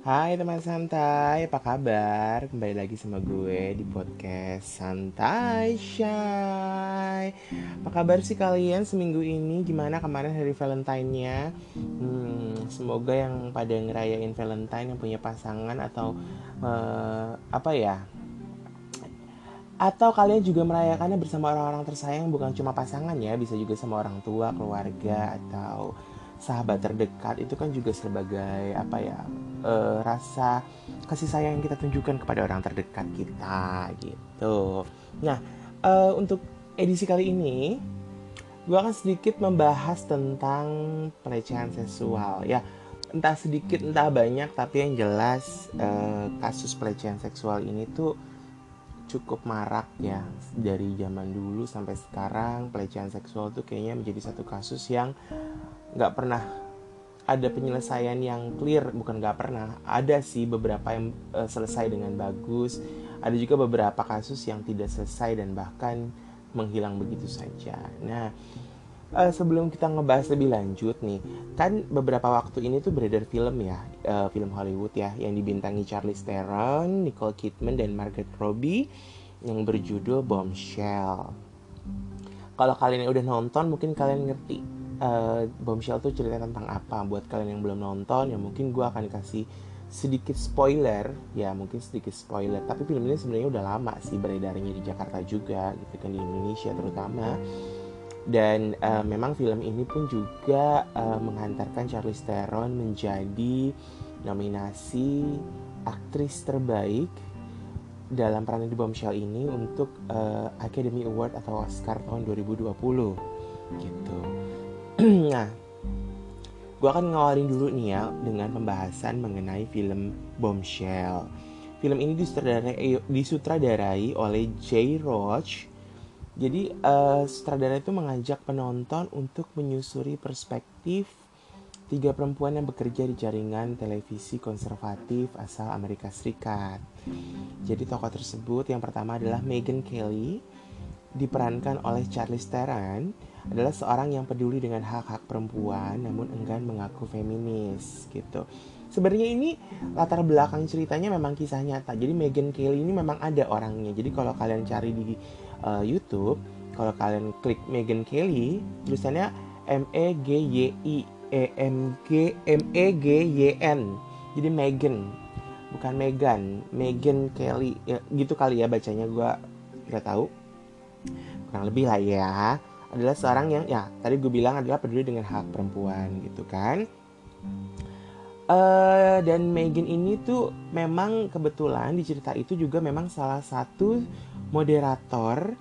Hai teman santai, apa kabar? Kembali lagi sama gue di podcast Santai Shy Apa kabar sih kalian seminggu ini? Gimana kemarin hari Valentine-nya? Hmm, semoga yang pada ngerayain Valentine yang punya pasangan atau uh, apa ya? Atau kalian juga merayakannya bersama orang-orang tersayang bukan cuma pasangan ya, bisa juga sama orang tua, keluarga, atau sahabat terdekat itu kan juga sebagai apa ya uh, rasa kasih sayang yang kita tunjukkan kepada orang terdekat kita gitu. Nah uh, untuk edisi kali ini gue akan sedikit membahas tentang pelecehan seksual ya entah sedikit entah banyak tapi yang jelas uh, kasus pelecehan seksual ini tuh cukup marak ya dari zaman dulu sampai sekarang pelecehan seksual tuh kayaknya menjadi satu kasus yang nggak pernah ada penyelesaian yang clear bukan nggak pernah. Ada sih beberapa yang uh, selesai dengan bagus. Ada juga beberapa kasus yang tidak selesai dan bahkan menghilang begitu saja. Nah uh, sebelum kita ngebahas lebih lanjut nih kan beberapa waktu ini tuh beredar film ya uh, film Hollywood ya yang dibintangi Charlize Theron, Nicole Kidman dan Margaret Robbie yang berjudul Bombshell. Kalau kalian udah nonton mungkin kalian ngerti uh, Bombshell tuh cerita tentang apa? Buat kalian yang belum nonton ya mungkin gue akan kasih sedikit spoiler. Ya mungkin sedikit spoiler. Tapi film ini sebenarnya udah lama sih beredarnya di Jakarta juga gitu kan di Indonesia terutama. Dan uh, memang film ini pun juga uh, menghantarkan Charlize Theron menjadi nominasi aktris terbaik dalam peran di Bombshell ini untuk uh, Academy Award atau Oscar tahun 2020 gitu. nah, gue akan ngawalin dulu nih ya dengan pembahasan mengenai film Bombshell. Film ini disutradarai, disutradarai oleh Jay Roach. Jadi uh, sutradara itu mengajak penonton untuk menyusuri perspektif tiga perempuan yang bekerja di jaringan televisi konservatif asal Amerika Serikat. Jadi tokoh tersebut yang pertama adalah Meghan Kelly, diperankan oleh Charlize Theron adalah seorang yang peduli dengan hak-hak perempuan namun enggan mengaku feminis gitu. Sebenarnya ini latar belakang ceritanya memang kisah nyata. Jadi Meghan Kelly ini memang ada orangnya. Jadi kalau kalian cari di uh, YouTube, kalau kalian klik Meghan Kelly, tulisannya M E G Y I E M G M E G Y N. Jadi Megan, bukan Megan, Meghan Kelly. Ya, gitu kali ya bacanya gue nggak tahu. Kurang lebih lah ya adalah seorang yang ya tadi gue bilang adalah peduli dengan hak perempuan gitu kan uh, dan Megan ini tuh memang kebetulan di cerita itu juga memang salah satu moderator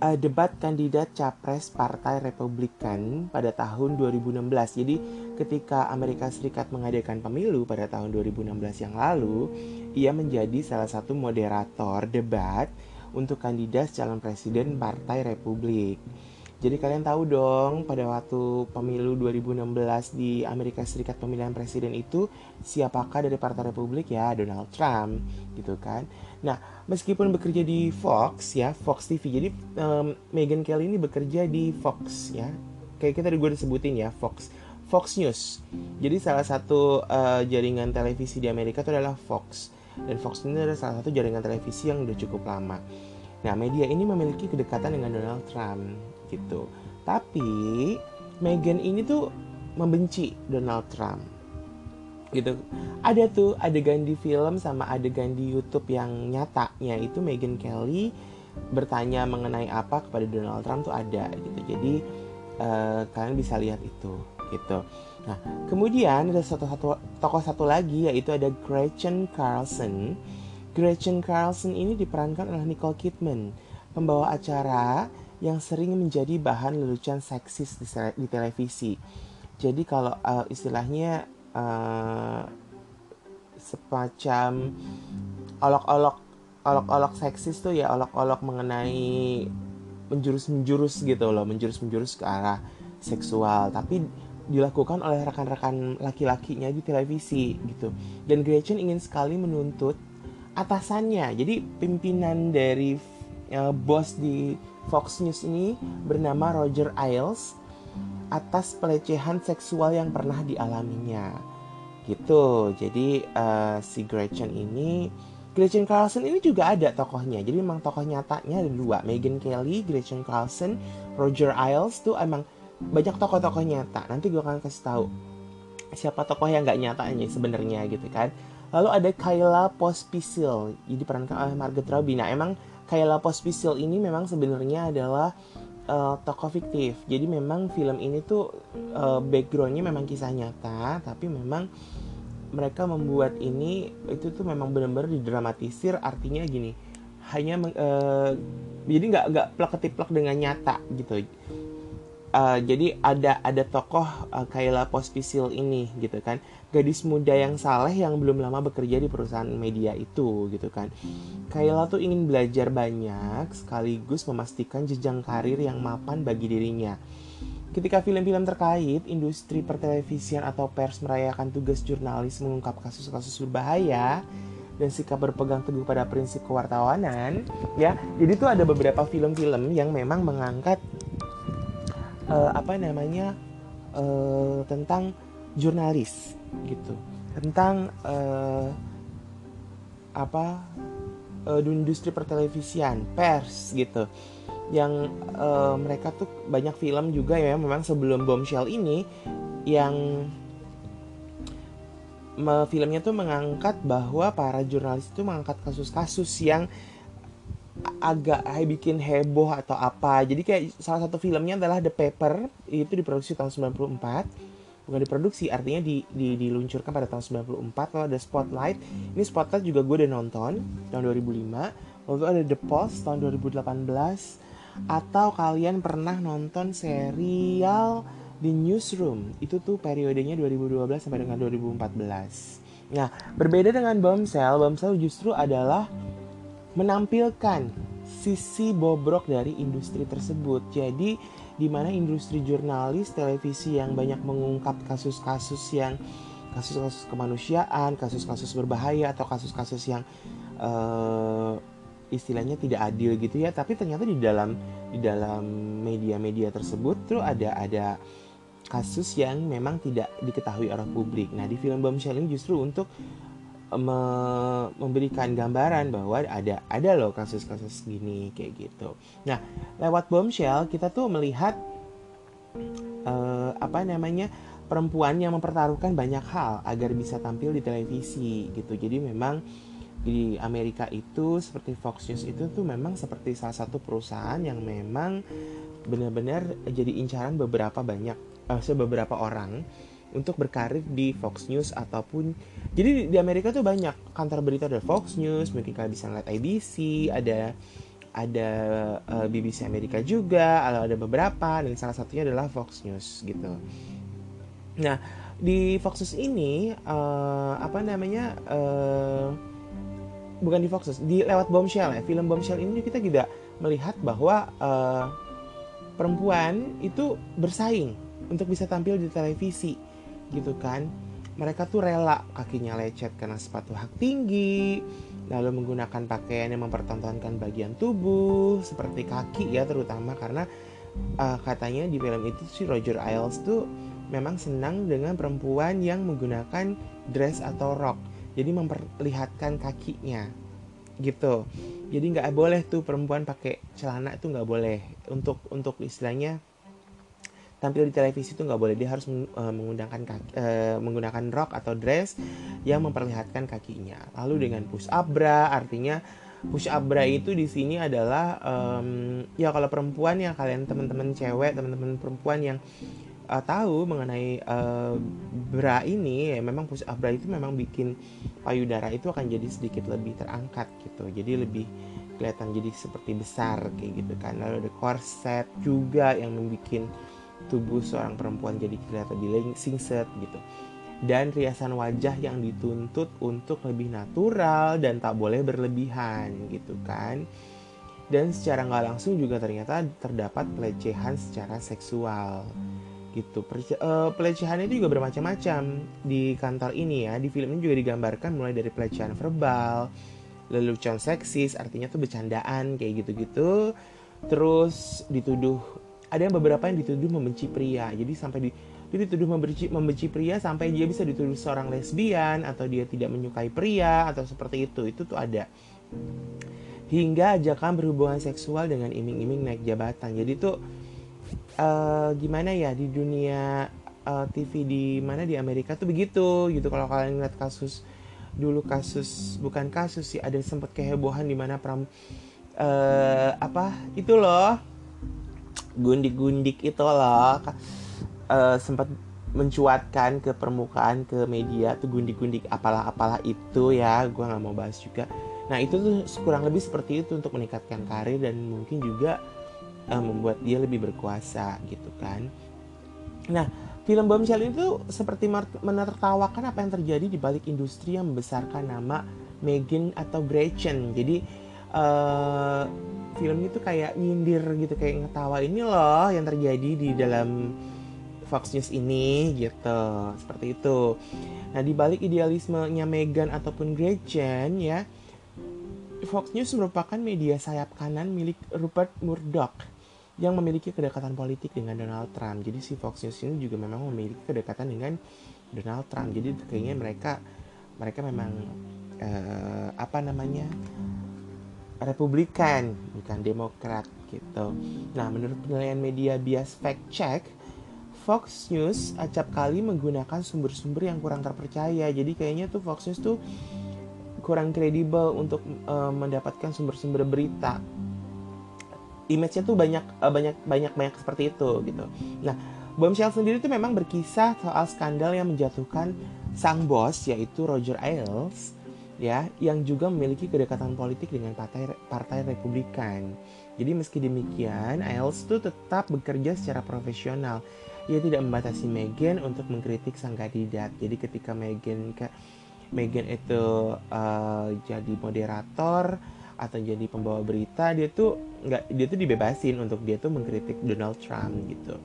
uh, debat kandidat capres Partai Republikan pada tahun 2016. Jadi ketika Amerika Serikat mengadakan pemilu pada tahun 2016 yang lalu, ia menjadi salah satu moderator debat untuk kandidat calon presiden Partai Republik. Jadi kalian tahu dong pada waktu pemilu 2016 di Amerika Serikat pemilihan presiden itu siapakah dari Partai Republik ya Donald Trump gitu kan. Nah meskipun bekerja di Fox ya Fox TV jadi um, Meghan Kelly ini bekerja di Fox ya kayak kita gue disebutin ya Fox Fox News. Jadi salah satu uh, jaringan televisi di Amerika itu adalah Fox dan Fox ini adalah salah satu jaringan televisi yang udah cukup lama. Nah media ini memiliki kedekatan dengan Donald Trump gitu. Tapi Meghan ini tuh membenci Donald Trump. Gitu. Ada tuh adegan di film sama adegan di YouTube yang nyatanya itu Meghan Kelly bertanya mengenai apa kepada Donald Trump tuh ada gitu. Jadi uh, kalian bisa lihat itu gitu. Nah, kemudian ada satu satu tokoh satu lagi yaitu ada Gretchen Carlson. Gretchen Carlson ini diperankan oleh Nicole Kidman, pembawa acara yang sering menjadi bahan lelucon seksis di, di televisi. Jadi kalau uh, istilahnya uh, semacam olok-olok olok-olok seksis tuh ya olok-olok mengenai menjurus-menjurus gitu loh, menjurus-menjurus ke arah seksual, tapi dilakukan oleh rekan-rekan laki-lakinya di televisi gitu. Dan Gretchen ingin sekali menuntut atasannya. Jadi pimpinan dari uh, bos di Fox News ini bernama Roger Ailes atas pelecehan seksual yang pernah dialaminya. Gitu. Jadi uh, si Gretchen ini Gretchen Carlson ini juga ada tokohnya. Jadi memang tokoh nyatanya ada dua. Megan Kelly Gretchen Carlson Roger Ailes tuh emang banyak tokoh-tokoh nyata. Nanti gue akan kasih tahu siapa tokoh yang nggak nyatanya sebenarnya gitu kan. Lalu ada Kayla Pospisil jadi perankan oleh Margaret Robbie. Nah emang Kayla Pospisil ini memang sebenarnya adalah uh, tokoh fiktif. Jadi memang film ini tuh uh, backgroundnya memang kisah nyata tapi memang mereka membuat ini itu tuh memang benar-benar didramatisir. Artinya gini hanya uh, jadi nggak nggak ketiplak dengan nyata gitu uh, jadi ada ada tokoh uh, Kayla Pospisil ini gitu kan gadis muda yang saleh yang belum lama bekerja di perusahaan media itu gitu kan Kayla tuh ingin belajar banyak sekaligus memastikan jenjang karir yang mapan bagi dirinya Ketika film-film terkait industri pertelevisian atau pers merayakan tugas jurnalis mengungkap kasus-kasus berbahaya dan sikap berpegang teguh pada prinsip kewartawanan, ya. Jadi tuh ada beberapa film-film yang memang mengangkat uh, apa namanya uh, tentang jurnalis gitu. Tentang uh, apa uh, industri pertelevisian pers gitu. Yang uh, mereka tuh banyak film juga ya memang sebelum bombshell ini yang filmnya tuh mengangkat bahwa para jurnalis itu mengangkat kasus-kasus yang agak bikin heboh atau apa. Jadi kayak salah satu filmnya adalah The Paper itu diproduksi tahun 94 bukan diproduksi artinya di, di diluncurkan pada tahun 94 kalau ada Spotlight. Ini Spotlight juga gue udah nonton tahun 2005 lalu ada The Post tahun 2018 atau kalian pernah nonton serial The Newsroom? Itu tuh periodenya 2012 sampai dengan 2014 nah berbeda dengan Bombshell Bombshell justru adalah menampilkan sisi bobrok dari industri tersebut. Jadi di mana industri jurnalis televisi yang banyak mengungkap kasus-kasus yang kasus-kasus kemanusiaan, kasus-kasus berbahaya atau kasus-kasus yang uh, istilahnya tidak adil gitu ya, tapi ternyata di dalam di dalam media-media tersebut tuh ada ada kasus yang memang tidak diketahui oleh publik. Nah, di film Bombshell ini justru untuk me memberikan gambaran bahwa ada ada loh kasus-kasus gini kayak gitu. Nah, lewat bombshell kita tuh melihat uh, apa namanya perempuan yang mempertaruhkan banyak hal agar bisa tampil di televisi gitu. Jadi memang di Amerika itu seperti Fox News itu tuh memang seperti salah satu perusahaan yang memang benar-benar jadi incaran beberapa banyak uh, beberapa orang untuk berkarir di Fox News ataupun jadi di Amerika tuh banyak kantor berita ada Fox News mungkin kalian bisa ngeliat ABC ada ada uh, eh, BBC Amerika juga ada ada beberapa dan salah satunya adalah Fox News gitu. Nah di Fox News ini uh, apa namanya uh, bukan di Fox News di lewat Bombshell ya film Bombshell ini kita juga melihat bahwa uh, perempuan itu bersaing untuk bisa tampil di televisi gitu kan. Mereka tuh rela kakinya lecet karena sepatu hak tinggi lalu menggunakan pakaian yang mempertontonkan bagian tubuh seperti kaki ya terutama karena uh, katanya di film itu si Roger Ailes tuh memang senang dengan perempuan yang menggunakan dress atau rok jadi memperlihatkan kakinya gitu. Jadi nggak boleh tuh perempuan pakai celana itu nggak boleh untuk untuk istilahnya tampil di televisi itu nggak boleh. Dia harus menggunakan kaki, uh, menggunakan rok atau dress yang memperlihatkan kakinya. Lalu dengan push up bra artinya push up bra itu di sini adalah um, ya kalau perempuan yang kalian teman-teman cewek teman-teman perempuan yang uh, tahu mengenai uh, bra ini ya memang push up bra itu memang bikin payudara itu akan jadi sedikit lebih terangkat gitu. Jadi lebih kelihatan jadi seperti besar kayak gitu kan. Lalu ada corset juga yang membuat tubuh seorang perempuan jadi kelihatan singset gitu. Dan riasan wajah yang dituntut untuk lebih natural dan tak boleh berlebihan gitu kan. Dan secara nggak langsung juga ternyata terdapat pelecehan secara seksual gitu. Uh, pelecehan itu juga bermacam-macam. Di kantor ini ya di film ini juga digambarkan mulai dari pelecehan verbal lelucon seksis artinya tuh bercandaan kayak gitu-gitu. Terus dituduh ada yang beberapa yang dituduh membenci pria. Jadi sampai di dia dituduh membenci, membenci pria sampai dia bisa dituduh seorang lesbian atau dia tidak menyukai pria atau seperti itu. Itu tuh ada. Hingga ajakan berhubungan seksual dengan iming-iming naik jabatan. Jadi tuh uh, gimana ya di dunia uh, TV di mana di Amerika tuh begitu gitu. Kalau kalian lihat kasus dulu kasus bukan kasus sih ada sempat kehebohan di mana pram uh, apa itu loh gundik-gundik itu loh uh, sempat mencuatkan ke permukaan ke media tuh gundik-gundik apalah-apalah itu ya. Gue nggak mau bahas juga. Nah itu tuh kurang lebih seperti itu untuk meningkatkan karir dan mungkin juga uh, membuat dia lebih berkuasa gitu kan. Nah film Bombshell itu seperti menertawakan apa yang terjadi di balik industri yang membesarkan nama Megan atau Gretchen. Jadi uh, film itu kayak nyindir gitu kayak ngetawa ini loh yang terjadi di dalam Fox News ini gitu seperti itu nah di balik idealismenya Megan ataupun Gretchen ya Fox News merupakan media sayap kanan milik Rupert Murdoch yang memiliki kedekatan politik dengan Donald Trump. Jadi si Fox News ini juga memang memiliki kedekatan dengan Donald Trump. Jadi kayaknya mereka mereka memang uh, apa namanya Republikan bukan Demokrat gitu. Nah menurut penilaian media bias fact check, Fox News acap kali menggunakan sumber-sumber yang kurang terpercaya. Jadi kayaknya tuh Fox News tuh kurang kredibel untuk uh, mendapatkan sumber-sumber berita image-nya tuh banyak uh, banyak banyak banyak seperti itu gitu. Nah, Bombshell sendiri tuh memang berkisah soal skandal yang menjatuhkan sang bos yaitu Roger Ailes ya yang juga memiliki kedekatan politik dengan partai partai Republikan. Jadi meski demikian, Ailes tuh tetap bekerja secara profesional. Ia tidak membatasi Meghan untuk mengkritik sang kandidat. Jadi ketika Meghan ke Meghan itu uh, jadi moderator atau jadi pembawa berita dia tuh nggak dia tuh dibebasin untuk dia tuh mengkritik Donald Trump gitu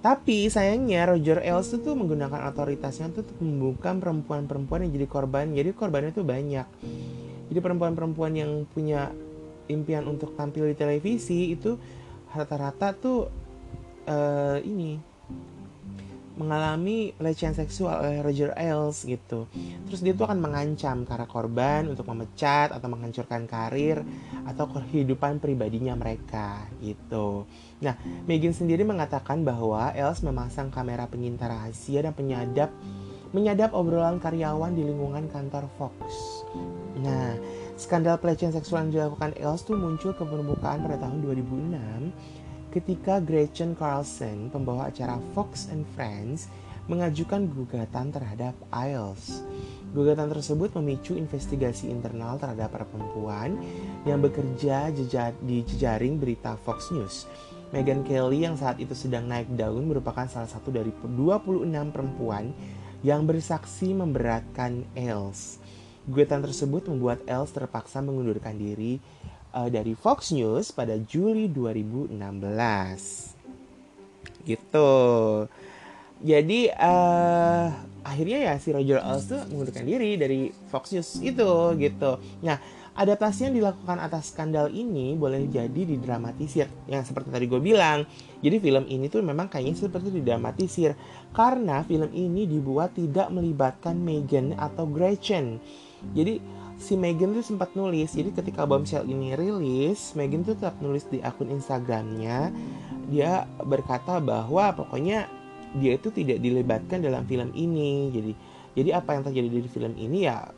tapi sayangnya Roger Ailes tuh menggunakan otoritasnya untuk membuka perempuan-perempuan yang jadi korban. Jadi korbannya tuh banyak. Jadi perempuan-perempuan yang punya impian untuk tampil di televisi itu rata-rata tuh uh, ini mengalami pelecehan seksual oleh Roger Ailes gitu. Terus dia tuh akan mengancam para korban untuk memecat atau menghancurkan karir atau kehidupan pribadinya mereka gitu. Nah, Megan sendiri mengatakan bahwa Ailes memasang kamera pengintai rahasia dan penyadap menyadap obrolan karyawan di lingkungan kantor Fox. Nah, skandal pelecehan seksual yang dilakukan Els tuh muncul ke permukaan pada tahun 2006 ketika Gretchen Carlson, pembawa acara Fox and Friends, mengajukan gugatan terhadap IELTS. Gugatan tersebut memicu investigasi internal terhadap para perempuan yang bekerja di jejaring berita Fox News. Meghan Kelly yang saat itu sedang naik daun merupakan salah satu dari 26 perempuan yang bersaksi memberatkan Els. Gugatan tersebut membuat Els terpaksa mengundurkan diri uh, dari Fox News pada Juli 2016. Gitu. Jadi uh, akhirnya ya si Roger Ailes tuh mengundurkan diri dari Fox News itu gitu. Nah, adaptasi yang dilakukan atas skandal ini boleh jadi didramatisir. Yang seperti tadi gue bilang, jadi film ini tuh memang kayaknya seperti didramatisir karena film ini dibuat tidak melibatkan Megan atau Gretchen. Jadi si Megan tuh sempat nulis. Jadi ketika Bombshell ini rilis Megan tuh tetap nulis di akun Instagramnya. Dia berkata bahwa pokoknya dia itu tidak dilibatkan dalam film ini. Jadi jadi apa yang terjadi di film ini ya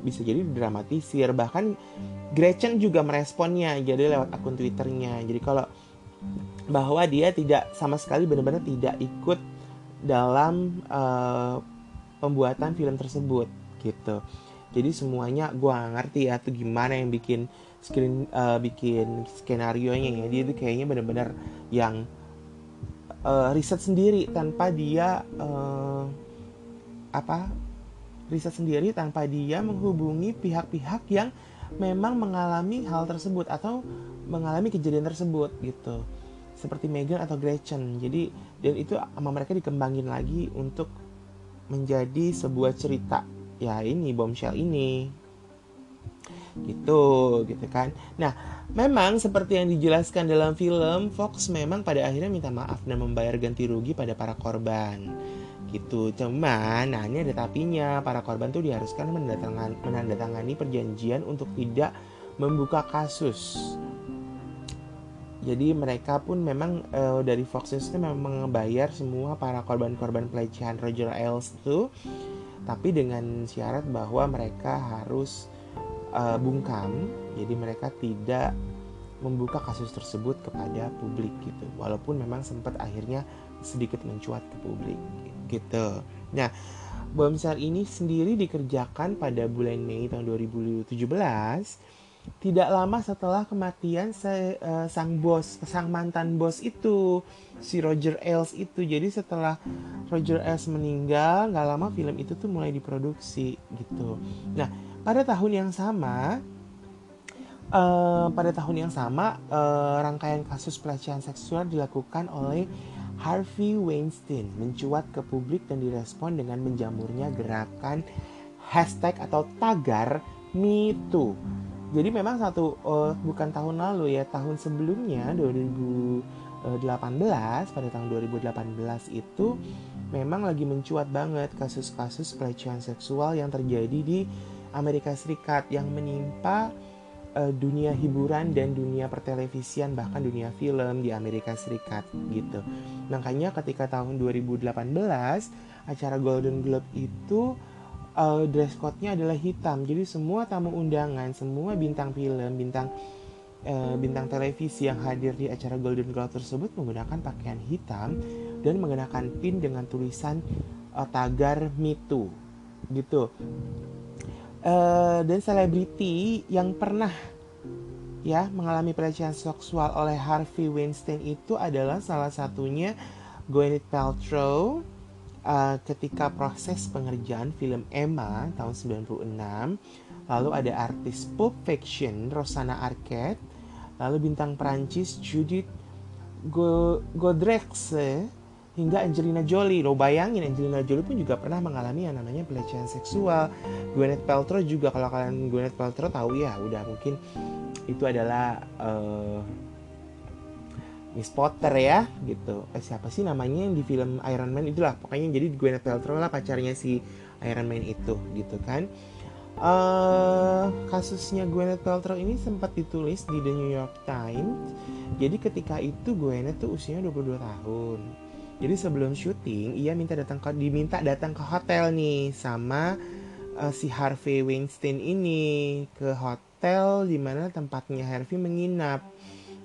bisa jadi dramatisir. Bahkan Gretchen juga meresponnya jadi lewat akun twitternya. Jadi kalau bahwa dia tidak sama sekali benar-benar tidak ikut dalam uh, pembuatan film tersebut gitu jadi semuanya gue gak ngerti ya tuh gimana yang bikin screen uh, bikin skenario nya ya. Dia itu kayaknya bener-bener yang uh, riset sendiri tanpa dia uh, apa riset sendiri tanpa dia menghubungi pihak-pihak yang memang mengalami hal tersebut atau mengalami kejadian tersebut gitu. Seperti Megan atau Gretchen. Jadi dan itu sama mereka dikembangin lagi untuk menjadi sebuah cerita ya ini bombshell ini. Gitu gitu kan. Nah memang seperti yang dijelaskan dalam film Fox memang pada akhirnya minta maaf dan membayar ganti rugi pada para korban. Gitu cuman nah ini ada tapinya. Para korban tuh diharuskan menandatangani, menandatangani perjanjian untuk tidak membuka kasus. Jadi mereka pun memang uh, dari Fox itu memang membayar semua para korban-korban pelecehan Roger Ailes itu tapi dengan syarat bahwa mereka harus uh, bungkam jadi mereka tidak membuka kasus tersebut kepada publik gitu. Walaupun memang sempat akhirnya sedikit mencuat ke publik gitu. Nah bom besar ini sendiri dikerjakan pada bulan Mei tahun 2017 tidak lama setelah kematian se, uh, sang bos, sang mantan bos itu, si Roger Ailes itu. Jadi setelah Roger Ailes meninggal, nggak lama film itu tuh mulai diproduksi gitu. Nah, pada tahun yang sama, uh, pada tahun yang sama, uh, rangkaian kasus pelecehan seksual dilakukan oleh Harvey Weinstein mencuat ke publik dan direspon dengan menjamurnya gerakan hashtag atau tagar Me Too jadi memang satu uh, bukan tahun lalu ya tahun sebelumnya 2018 pada tahun 2018 itu memang lagi mencuat banget kasus-kasus pelecehan seksual yang terjadi di Amerika Serikat yang menimpa uh, dunia hiburan dan dunia pertelevisian bahkan dunia film di Amerika Serikat gitu. Makanya ketika tahun 2018 acara Golden Globe itu uh, dress code-nya adalah hitam. Jadi semua tamu undangan, semua bintang film, bintang uh, bintang televisi yang hadir di acara Golden Globe tersebut menggunakan pakaian hitam dan mengenakan pin dengan tulisan uh, tagar Me Too gitu. Uh, dan selebriti yang pernah ya mengalami pelecehan seksual oleh Harvey Weinstein itu adalah salah satunya Gwyneth Paltrow, uh, ketika proses pengerjaan film Emma tahun 96 lalu ada artis Pulp Fiction Rosanna Arquette lalu bintang Prancis Judith Godrèche hingga Angelina Jolie. Lo bayangin Angelina Jolie pun juga pernah mengalami yang namanya pelecehan seksual. Gwyneth Paltrow juga kalau kalian Gwyneth Paltrow tahu ya, udah mungkin itu adalah uh, Miss Potter ya gitu. Eh, siapa sih namanya yang di film Iron Man? Itulah pokoknya jadi Gwyneth Paltrow lah pacarnya si Iron Man itu gitu kan. Uh, kasusnya Gwyneth Paltrow ini sempat ditulis di The New York Times. Jadi ketika itu Gwyneth tuh usianya 22 tahun. Jadi sebelum syuting ia minta datang ke diminta datang ke hotel nih sama uh, si Harvey Weinstein ini. Ke hotel di mana tempatnya Harvey menginap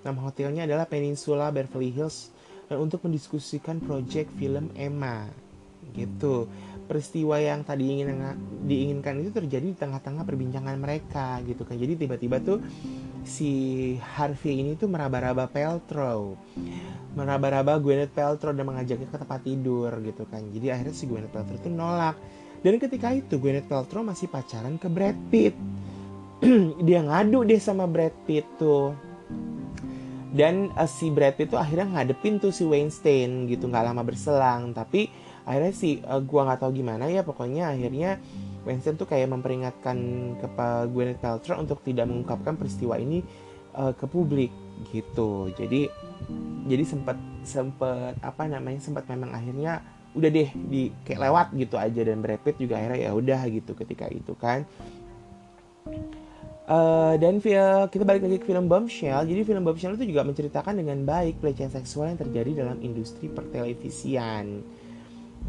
Nama hotelnya adalah Peninsula Beverly Hills dan untuk mendiskusikan proyek film Emma gitu. Peristiwa yang tadi ingin diinginkan itu terjadi di tengah-tengah perbincangan mereka gitu kan. Jadi tiba-tiba tuh si Harvey ini tuh meraba-raba Peltrow. Meraba-raba Gwyneth Paltrow dan mengajaknya ke tempat tidur gitu kan. Jadi akhirnya si Gwyneth Paltrow tuh nolak. Dan ketika itu Gwyneth Paltrow masih pacaran ke Brad Pitt. Dia ngadu deh sama Brad Pitt tuh dan uh, si Brad Pitt tuh akhirnya ngadepin tuh si Weinstein gitu nggak lama berselang. Tapi akhirnya si uh, gua nggak tahu gimana ya pokoknya akhirnya Weinstein tuh kayak memperingatkan ke Gwyneth Paltrow untuk tidak mengungkapkan peristiwa ini uh, ke publik gitu. Jadi jadi sempat sempat apa namanya sempat memang akhirnya udah deh di kayak lewat gitu aja. Dan Brad Pitt juga akhirnya ya udah gitu ketika itu kan Uh, dan kita balik lagi ke film Bombshell. Jadi film Bombshell itu juga menceritakan dengan baik pelecehan seksual yang terjadi dalam industri pertelevisian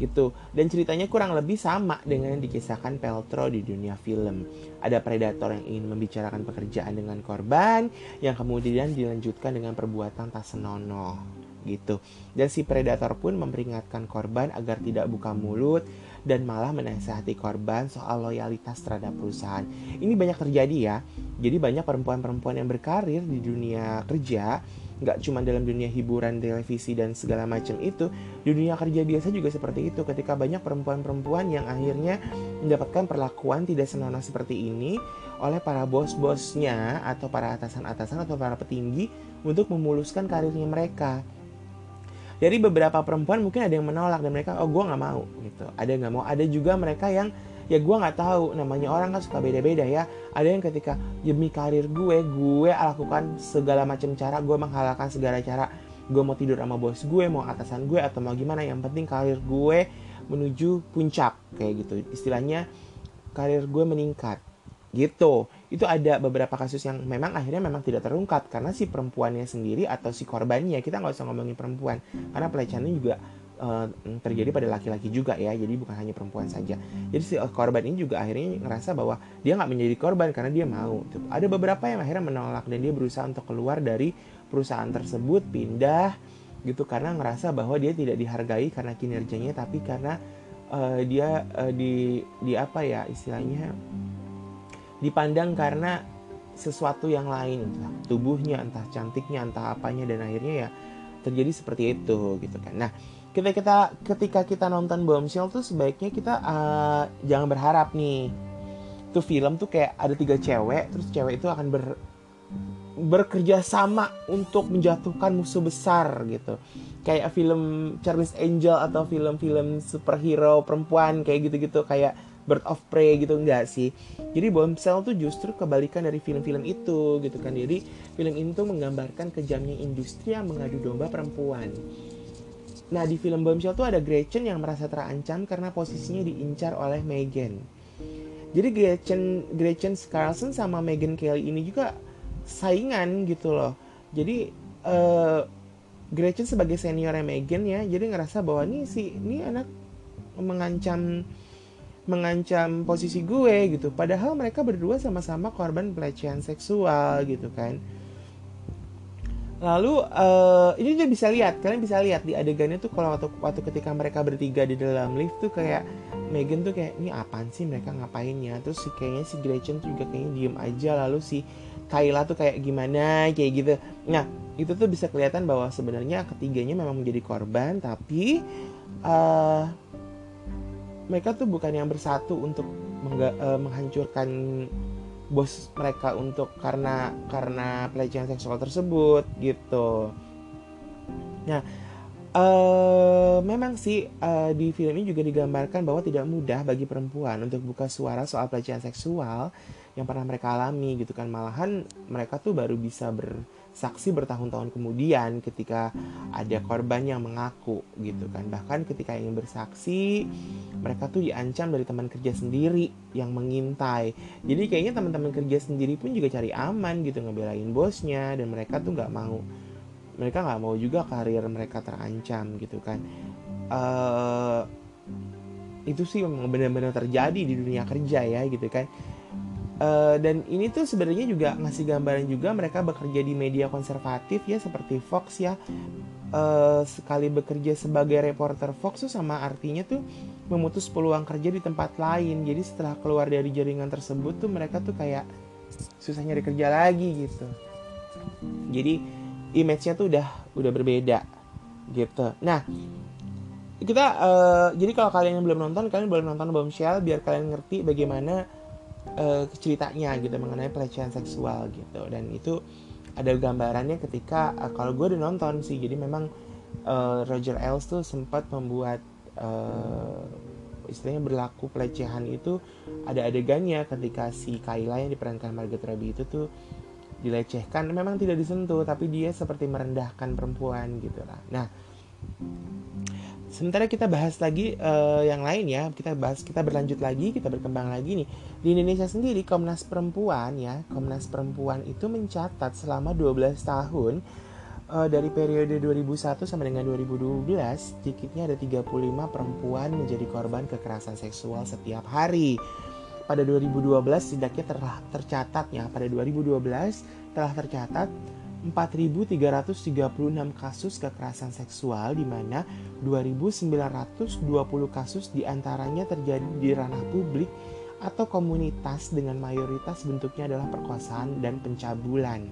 gitu. Dan ceritanya kurang lebih sama dengan yang dikisahkan Peltro di dunia film. Ada predator yang ingin membicarakan pekerjaan dengan korban yang kemudian dilanjutkan dengan perbuatan tak senonoh gitu. Dan si predator pun memperingatkan korban agar tidak buka mulut dan malah menasehati korban soal loyalitas terhadap perusahaan. Ini banyak terjadi ya. Jadi banyak perempuan-perempuan yang berkarir di dunia kerja, nggak cuma dalam dunia hiburan, televisi dan segala macam itu, dunia kerja biasa juga seperti itu. Ketika banyak perempuan-perempuan yang akhirnya mendapatkan perlakuan tidak senonoh seperti ini oleh para bos-bosnya atau para atasan-atasan atau para petinggi untuk memuluskan karirnya mereka dari beberapa perempuan mungkin ada yang menolak dan mereka oh gue nggak mau gitu. Ada nggak mau? Ada juga mereka yang ya gue nggak tahu namanya orang kan suka beda-beda ya. Ada yang ketika demi karir gue gue lakukan segala macam cara gue menghalalkan segala cara. Gue mau tidur sama bos gue mau atasan gue atau mau gimana yang penting karir gue menuju puncak kayak gitu. Istilahnya karir gue meningkat gitu itu ada beberapa kasus yang memang akhirnya memang tidak terungkap karena si perempuannya sendiri atau si korbannya. Kita nggak usah ngomongin perempuan karena pelecehan ini juga uh, terjadi pada laki-laki juga ya. Jadi bukan hanya perempuan saja. Jadi si korban ini juga akhirnya ngerasa bahwa dia nggak menjadi korban karena dia mau. Ada beberapa yang akhirnya menolak dan dia berusaha untuk keluar dari perusahaan tersebut pindah gitu. Karena ngerasa bahwa dia tidak dihargai karena kinerjanya tapi karena uh, dia uh, di di apa ya istilahnya dipandang karena sesuatu yang lain entah tubuhnya entah cantiknya entah apanya dan akhirnya ya terjadi seperti itu gitu kan. Nah kita kita ketika kita nonton Bombshell tuh sebaiknya kita uh, jangan berharap nih. Tuh film tuh kayak ada tiga cewek terus cewek itu akan ber bekerja sama untuk menjatuhkan musuh besar gitu. Kayak film Charles Angel atau film-film superhero perempuan kayak gitu-gitu kayak Bird of Prey gitu enggak sih. Jadi Bombshell tuh justru kebalikan dari film-film itu gitu kan. Jadi film itu menggambarkan kejamnya industri yang mengadu domba perempuan. Nah di film Bombshell tuh ada Gretchen yang merasa terancam karena posisinya diincar oleh Megan jadi Gretchen Gretchen Carlson sama Megan Kelly ini juga saingan gitu loh. Jadi uh, Gretchen sebagai seniornya Megan ya jadi ngerasa bahwa nih si ini anak mengancam mengancam posisi gue gitu. Padahal mereka berdua sama-sama korban pelecehan seksual gitu kan. Lalu uh, ini juga bisa lihat kalian bisa lihat di adegannya tuh kalau waktu, waktu ketika mereka bertiga di dalam lift tuh kayak Megan tuh kayak ini apaan sih mereka ngapainnya terus si kayaknya si Gretchen tuh juga kayaknya diem aja lalu si Kayla tuh kayak gimana kayak gitu. Nah itu tuh bisa kelihatan bahwa sebenarnya ketiganya memang menjadi korban tapi uh, mereka tuh bukan yang bersatu untuk mengga, uh, menghancurkan bos mereka untuk karena karena pelecehan seksual tersebut gitu. Nah, uh, memang sih uh, di film ini juga digambarkan bahwa tidak mudah bagi perempuan untuk buka suara soal pelecehan seksual yang pernah mereka alami gitu kan. Malahan mereka tuh baru bisa ber saksi bertahun-tahun kemudian ketika ada korban yang mengaku gitu kan. Bahkan ketika ingin bersaksi mereka tuh diancam dari teman kerja sendiri yang mengintai. Jadi kayaknya teman-teman kerja sendiri pun juga cari aman gitu ngebelain bosnya dan mereka tuh nggak mau mereka nggak mau juga karir mereka terancam gitu kan. Uh, itu sih memang benar-benar terjadi di dunia kerja ya gitu kan Uh, dan ini tuh sebenarnya juga ngasih gambaran juga mereka bekerja di media konservatif ya seperti Fox ya. Uh, sekali bekerja sebagai reporter Fox tuh sama artinya tuh memutus peluang kerja di tempat lain. Jadi setelah keluar dari jaringan tersebut tuh mereka tuh kayak susah nyari kerja lagi gitu. Jadi image-nya tuh udah udah berbeda gitu. Nah kita uh, jadi kalau kalian yang belum nonton kalian boleh nonton Bombshell biar kalian ngerti bagaimana uh, ceritanya gitu mengenai pelecehan seksual gitu. Dan itu ada gambarannya ketika uh, kalau gue udah nonton sih jadi memang uh, Roger Ailes tuh sempat membuat uh, istilahnya berlaku pelecehan itu ada adegannya ketika si Kayla yang diperankan Margaret Robbie itu tuh dilecehkan. Memang tidak disentuh tapi dia seperti merendahkan perempuan gitu lah. Nah Sementara kita bahas lagi uh, yang lain ya, kita bahas kita berlanjut lagi, kita berkembang lagi nih. Di Indonesia sendiri Komnas Perempuan ya, Komnas Perempuan itu mencatat selama 12 tahun uh, dari periode 2001 sampai dengan 2012 sedikitnya ada 35 perempuan menjadi korban kekerasan seksual setiap hari. Pada 2012 setidaknya telah tercatat ya, pada 2012 telah tercatat 4.336 kasus kekerasan seksual di mana 2.920 kasus di antaranya terjadi di ranah publik atau komunitas dengan mayoritas bentuknya adalah perkosaan dan pencabulan.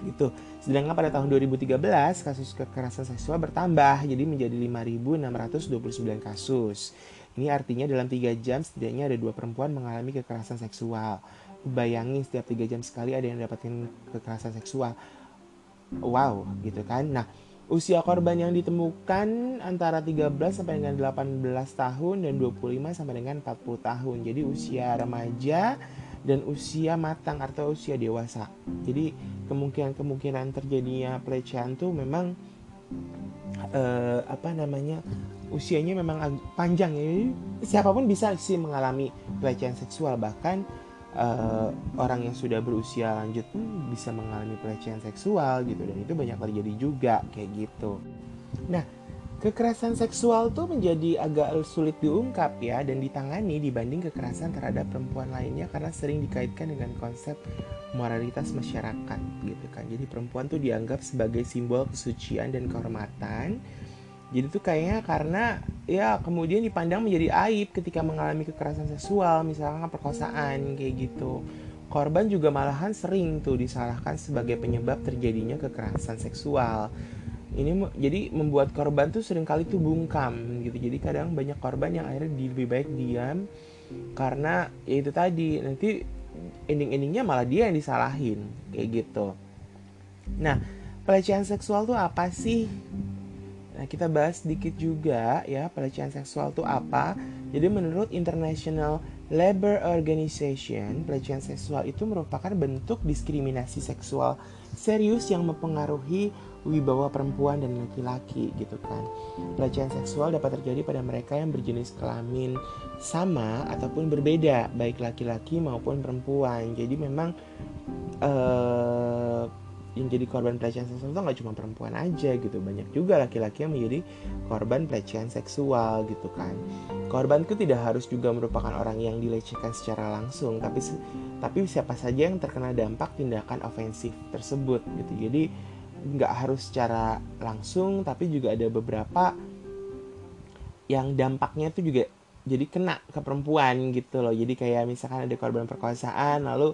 Gitu. Sedangkan pada tahun 2013 kasus kekerasan seksual bertambah jadi menjadi 5.629 kasus. Ini artinya dalam 3 jam setidaknya ada dua perempuan mengalami kekerasan seksual bayangin setiap tiga jam sekali ada yang mendapatkan kekerasan seksual wow gitu kan nah Usia korban yang ditemukan antara 13 sampai dengan 18 tahun dan 25 sampai dengan 40 tahun. Jadi usia remaja dan usia matang atau usia dewasa. Jadi kemungkinan-kemungkinan terjadinya pelecehan tuh memang uh, apa namanya usianya memang panjang ya. Siapa pun bisa sih mengalami pelecehan seksual bahkan uh, orang yang sudah berusia lanjut pun bisa mengalami pelecehan seksual gitu dan itu banyak terjadi juga kayak gitu. Nah, kekerasan seksual tuh menjadi agak sulit diungkap ya dan ditangani dibanding kekerasan terhadap perempuan lainnya karena sering dikaitkan dengan konsep moralitas masyarakat gitu kan. Jadi perempuan tuh dianggap sebagai simbol kesucian dan kehormatan jadi tuh kayaknya karena ya kemudian dipandang menjadi aib ketika mengalami kekerasan seksual, misalnya perkosaan kayak gitu. Korban juga malahan sering tuh disalahkan sebagai penyebab terjadinya kekerasan seksual. Ini jadi membuat korban tuh sering kali tuh bungkam gitu. Jadi kadang banyak korban yang akhirnya lebih baik diam karena ya itu tadi nanti ending-endingnya malah dia yang disalahin kayak gitu. Nah, pelecehan seksual tuh apa sih? Nah, kita bahas sedikit juga ya pelecehan seksual itu apa. Jadi menurut International Labour Organization, pelecehan seksual itu merupakan bentuk diskriminasi seksual serius yang mempengaruhi wibawa perempuan dan laki-laki gitu kan. Pelecehan seksual dapat terjadi pada mereka yang berjenis kelamin sama ataupun berbeda, baik laki-laki maupun perempuan. Jadi memang uh, yang jadi korban pelecehan seksual itu nggak cuma perempuan aja gitu. Banyak juga laki-laki yang menjadi korban pelecehan seksual gitu kan. Korban itu tidak harus juga merupakan orang yang dilecehkan secara langsung tapi tapi siapa saja yang terkena dampak tindakan ofensif tersebut gitu. Jadi nggak harus secara langsung tapi juga ada beberapa yang dampaknya itu juga jadi kena ke perempuan gitu loh. Jadi kayak misalkan ada korban perkosaan lalu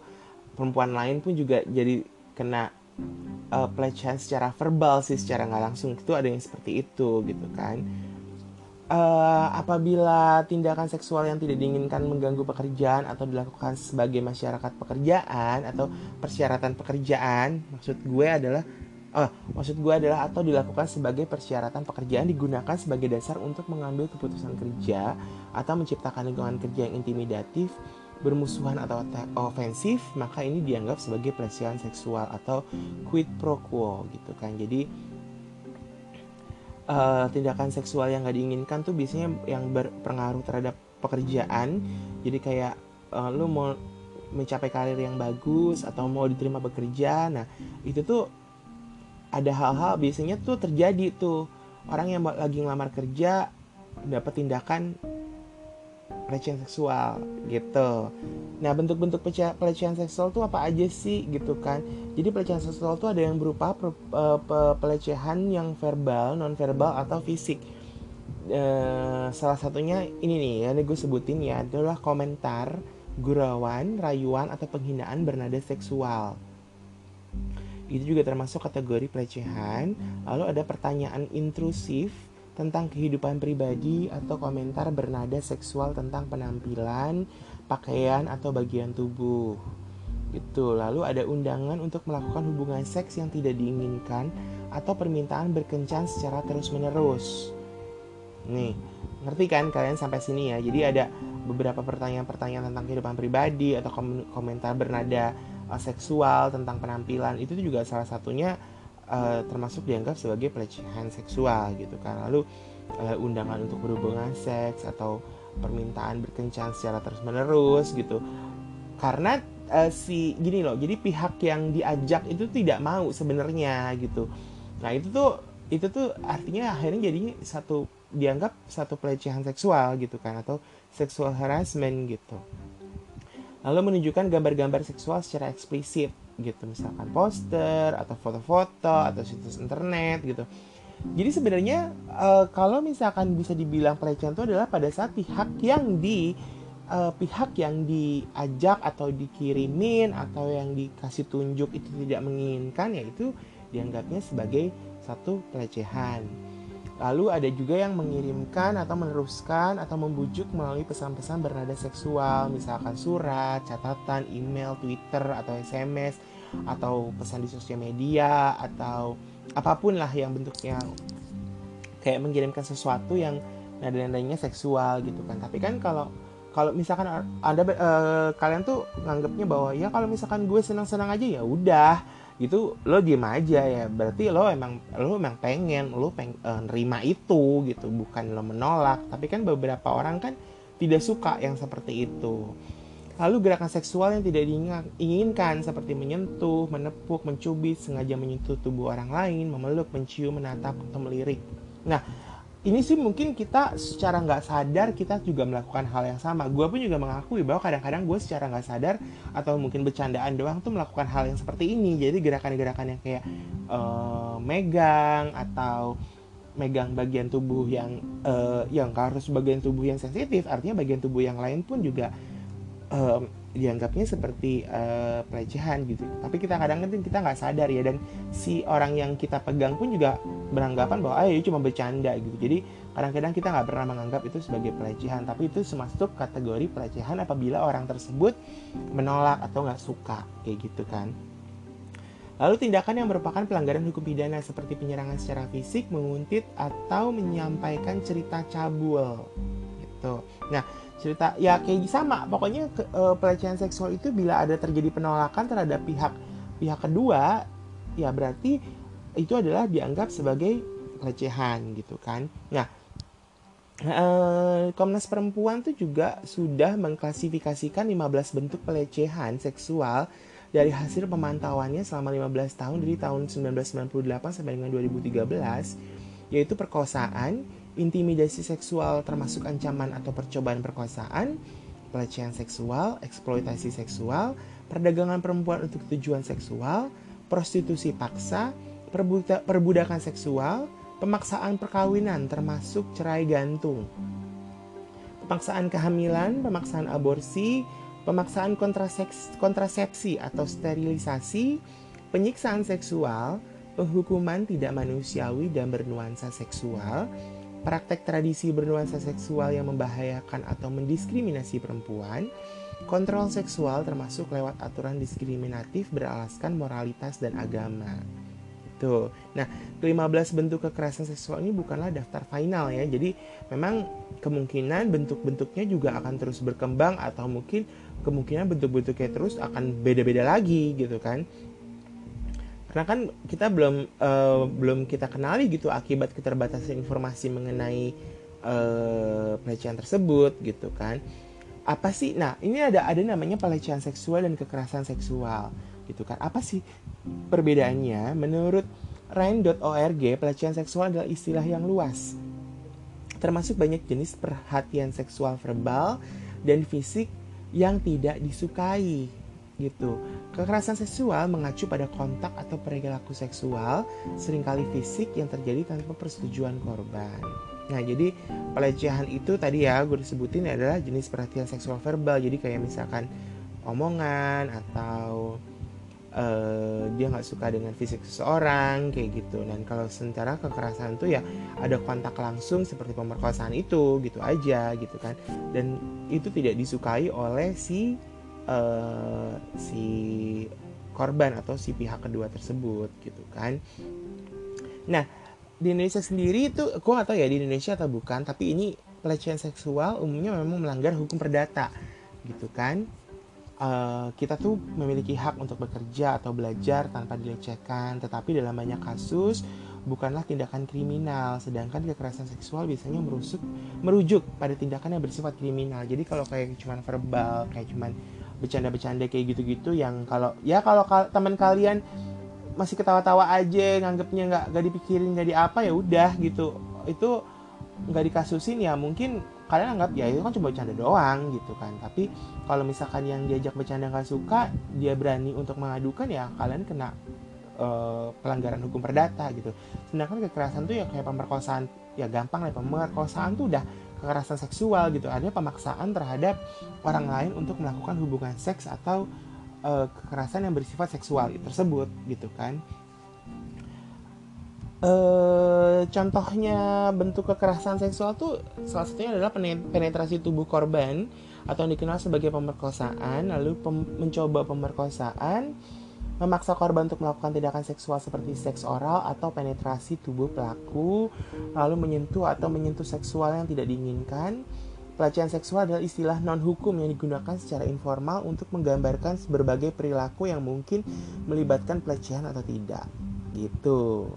perempuan lain pun juga jadi kena uh, pelecehan secara verbal sih secara nggak langsung. Itu ada yang seperti itu gitu kan. Uh, apabila tindakan seksual yang tidak diinginkan mengganggu pekerjaan atau dilakukan sebagai masyarakat pekerjaan atau persyaratan pekerjaan maksud gue adalah oh, maksud gue adalah atau dilakukan sebagai persyaratan pekerjaan digunakan sebagai dasar untuk mengambil keputusan kerja atau menciptakan lingkungan kerja yang intimidatif bermusuhan atau ofensif maka ini dianggap sebagai pelecehan seksual atau quid pro quo gitu kan. Jadi uh, tindakan seksual yang gak diinginkan tuh biasanya yang berpengaruh terhadap pekerjaan. Jadi kayak uh, lu mau mencapai karir yang bagus atau mau diterima bekerja nah itu tuh ada hal-hal biasanya tuh terjadi tuh. Orang yang lagi ngelamar kerja dapat tindakan pelecehan seksual gitu. Nah bentuk-bentuk pelecehan seksual tuh apa aja sih gitu kan? Jadi pelecehan seksual tuh ada yang berupa e, pelecehan yang verbal, non verbal atau fisik. E, salah satunya ini nih, ya gue sebutin ya adalah komentar, gurauan, rayuan atau penghinaan bernada seksual. Itu juga termasuk kategori pelecehan. Lalu ada pertanyaan intrusif tentang kehidupan pribadi atau komentar bernada seksual tentang penampilan, pakaian atau bagian tubuh. Gitu. Lalu ada undangan untuk melakukan hubungan seks yang tidak diinginkan atau permintaan berkencan secara terus-menerus. Nih, ngerti kan kalian sampai sini ya? Jadi ada beberapa pertanyaan-pertanyaan tentang kehidupan pribadi atau komentar bernada uh, seksual tentang penampilan itu juga salah satunya uh, termasuk dianggap sebagai pelecehan seksual gitu kan. Lalu uh, undangan untuk berhubungan seks atau permintaan berkencan secara terus menerus gitu. Karena uh, si gini loh jadi pihak yang diajak itu tidak mau sebenarnya gitu. Nah itu tuh itu tuh artinya akhirnya jadi satu dianggap satu pelecehan seksual gitu kan atau sexual harassment gitu. Lalu menunjukkan gambar-gambar seksual secara eksplisit gitu misalkan poster atau foto-foto atau situs internet gitu jadi sebenarnya uh, kalau misalkan bisa dibilang pelecehan itu adalah pada saat pihak yang di uh, pihak yang diajak atau dikirimin atau yang dikasih tunjuk itu tidak menginginkan yaitu dianggapnya sebagai satu pelecehan. Lalu ada juga yang mengirimkan atau meneruskan atau membujuk melalui pesan-pesan bernada seksual, misalkan surat, catatan, email, Twitter, atau SMS, atau pesan di sosial media, atau apa pun lah yang bentuknya. Kayak mengirimkan sesuatu yang nada-nadanya seksual gitu kan. Tapi kan kalau kalau misalkan anda uh, kalian tuh nganggapnya bahwa ya kalau misalkan gue senang-senang aja ya udah gitu lo diem aja ya. Berarti lo emang lo emang pengen lo peng uh, nerima itu gitu. Bukan lo menolak. Tapi kan beberapa orang kan tidak suka yang seperti itu. Lalu gerakan seksual yang tidak diinginkan seperti menyentuh, menepuk, mencubit, sengaja menyentuh tubuh orang lain, memeluk, mencium, menatap, atau melirik. Nah, ini sih mungkin kita secara nggak sadar kita juga melakukan hal yang sama. Gue pun juga mengakui bahwa kadang-kadang gue secara nggak sadar atau mungkin bercandaan doang tuh melakukan hal yang seperti ini. Jadi gerakan-gerakan yang kayak uh, megang atau megang bagian tubuh yang uh, yang harus bagian tubuh yang sensitif, artinya bagian tubuh yang lain pun juga uh, dianggapnya seperti uh, pelecehan gitu tapi kita kadang-kadang kita nggak sadar ya dan si orang yang kita pegang pun juga beranggapan bahwa ayo cuma bercanda gitu jadi kadang-kadang kita nggak pernah menganggap itu sebagai pelecehan tapi itu termasuk kategori pelecehan apabila orang tersebut menolak atau nggak suka kayak gitu kan Lalu tindakan yang merupakan pelanggaran hukum pidana seperti penyerangan secara fisik, menguntit, atau menyampaikan cerita cabul. Gitu. Nah, cerita ya kayak sama. Pokoknya ke, uh, pelecehan seksual itu bila ada terjadi penolakan terhadap pihak pihak kedua ya berarti itu adalah dianggap sebagai pelecehan gitu kan. Nah uh, Komnas Perempuan tuh juga sudah mengklasifikasikan 15 bentuk pelecehan seksual dari hasil pemantauannya selama 15 tahun dari tahun 1998 sampai dengan 2013 yaitu perkosaan, intimidasi seksual termasuk ancaman atau percobaan perkosaan, pelecehan seksual, eksploitasi seksual, perdagangan perempuan untuk tujuan seksual, prostitusi paksa, perbudakan seksual, pemaksaan perkawinan termasuk cerai gantung, pemaksaan kehamilan, pemaksaan aborsi, pemaksaan kontrasepsi atau sterilisasi, penyiksaan seksual, penghukuman tidak manusiawi dan bernuansa seksual, praktek tradisi bernuansa seksual yang membahayakan atau mendiskriminasi perempuan, kontrol seksual termasuk lewat aturan diskriminatif beralaskan moralitas dan agama. Tuh. Nah, ke-15 bentuk kekerasan seksual ini bukanlah daftar final ya. Jadi memang kemungkinan bentuk-bentuknya juga akan terus berkembang atau mungkin kemungkinan bentuk-bentuknya terus akan beda-beda lagi gitu kan karena kan kita belum uh, belum kita kenali gitu akibat keterbatasan informasi mengenai uh, pelecehan tersebut gitu kan. Apa sih? Nah ini ada ada namanya pelecehan seksual dan kekerasan seksual gitu kan. Apa sih perbedaannya? Menurut Rain.org pelecehan seksual adalah istilah yang luas. Termasuk banyak jenis perhatian seksual verbal dan fisik yang tidak disukai gitu. Kekerasan seksual mengacu pada kontak atau perilaku seksual, sering kali fisik yang terjadi tanpa persetujuan korban. Nah, jadi pelecehan itu tadi ya gue disebutin adalah jenis perhatian seksual verbal. Jadi kayak misalkan omongan atau uh, dia nggak suka dengan fisik seseorang kayak gitu. Dan kalau sementara kekerasan itu ya ada kontak langsung seperti pemerkosaan itu gitu aja gitu kan. Dan itu tidak disukai oleh si uh, si korban atau si pihak kedua tersebut gitu kan. Nah di Indonesia sendiri itu gue gak tahu ya di Indonesia atau bukan tapi ini pelecehan seksual umumnya memang melanggar hukum perdata gitu kan. Uh, kita tuh memiliki hak untuk bekerja atau belajar tanpa dilecehkan tetapi dalam banyak kasus bukanlah tindakan kriminal sedangkan kekerasan seksual biasanya merusuk merujuk pada tindakan yang bersifat kriminal. Jadi kalau kayak cuman verbal kayak cuman bercanda-bercanda kayak gitu-gitu yang kalau ya kalau kal teman kalian masih ketawa-tawa aja nganggepnya nggak nggak dipikirin nggak di apa ya udah gitu. Itu nggak dikasusin ya mungkin kalian anggap ya itu kan cuma bercanda doang gitu kan. Tapi kalau misalkan yang diajak bercanda nggak suka dia berani untuk mengadukan ya kalian kena uh, pelanggaran hukum perdata gitu. Sedangkan kekerasan tuh ya kayak pemerkosaan ya gampang lah pemerkosaan tuh udah kekerasan seksual gitu. Ada pemaksaan terhadap orang lain untuk melakukan hubungan seks atau uh, kekerasan yang bersifat seksual tersebut gitu kan. Uh, contohnya bentuk kekerasan seksual tuh salah satunya adalah penetrasi tubuh korban atau yang dikenal sebagai pemerkosaan lalu pem mencoba pemerkosaan memaksa korban untuk melakukan tindakan seksual seperti seks oral atau penetrasi tubuh pelaku, lalu menyentuh atau menyentuh seksual yang tidak diinginkan. Pelecehan seksual adalah istilah non-hukum yang digunakan secara informal untuk menggambarkan berbagai perilaku yang mungkin melibatkan pelecehan atau tidak. Gitu.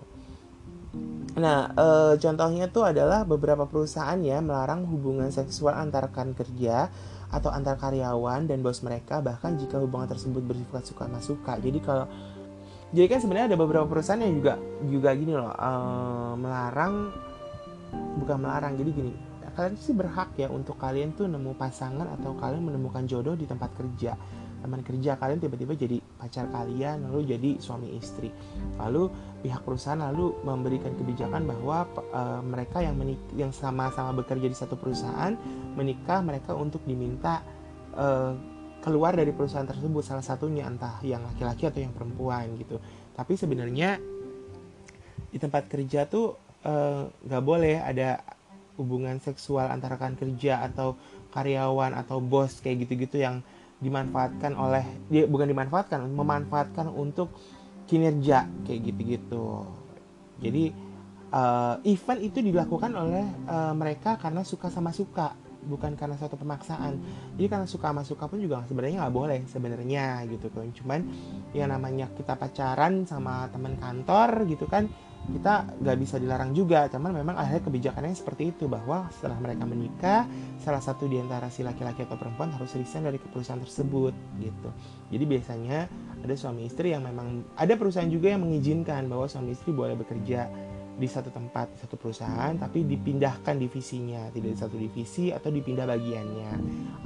Nah, e, contohnya itu adalah beberapa perusahaan ya melarang hubungan seksual antar rekan kerja atau antar karyawan dan bos mereka bahkan jika hubungan tersebut bersifat suka sama suka. Jadi kalau jadi kan sebenarnya ada beberapa perusahaan yang juga juga gini loh uh, melarang bukan melarang jadi gini kalian sih berhak ya untuk kalian tuh nemu pasangan atau kalian menemukan jodoh di tempat kerja teman kerja kalian tiba-tiba jadi pacar kalian lalu jadi suami istri. Lalu pihak perusahaan lalu memberikan kebijakan bahwa uh, mereka yang menik yang sama-sama bekerja di satu perusahaan menikah mereka untuk diminta uh, keluar dari perusahaan tersebut salah satunya entah yang laki-laki atau yang perempuan gitu. Tapi sebenarnya di tempat kerja tuh eh, nggak boleh ada hubungan seksual antara rekan kerja atau karyawan atau bos kayak gitu-gitu yang dimanfaatkan oleh dia bukan dimanfaatkan memanfaatkan untuk kinerja kayak gitu-gitu. Jadi uh, event itu dilakukan oleh uh, mereka karena suka sama suka bukan karena suatu pemaksaan. Jadi karena suka sama suka pun juga sebenarnya nggak boleh sebenarnya gitu kan. Cuman yang namanya kita pacaran sama teman kantor gitu kan kita nggak bisa dilarang juga cuman memang akhirnya kebijakannya seperti itu bahwa setelah mereka menikah salah satu di antara si laki-laki atau perempuan harus resign dari perusahaan tersebut gitu. Jadi biasanya ada suami istri yang memang ada perusahaan juga yang mengizinkan bahwa suami istri boleh bekerja di satu tempat satu perusahaan tapi dipindahkan divisinya tidak di satu divisi atau dipindah bagiannya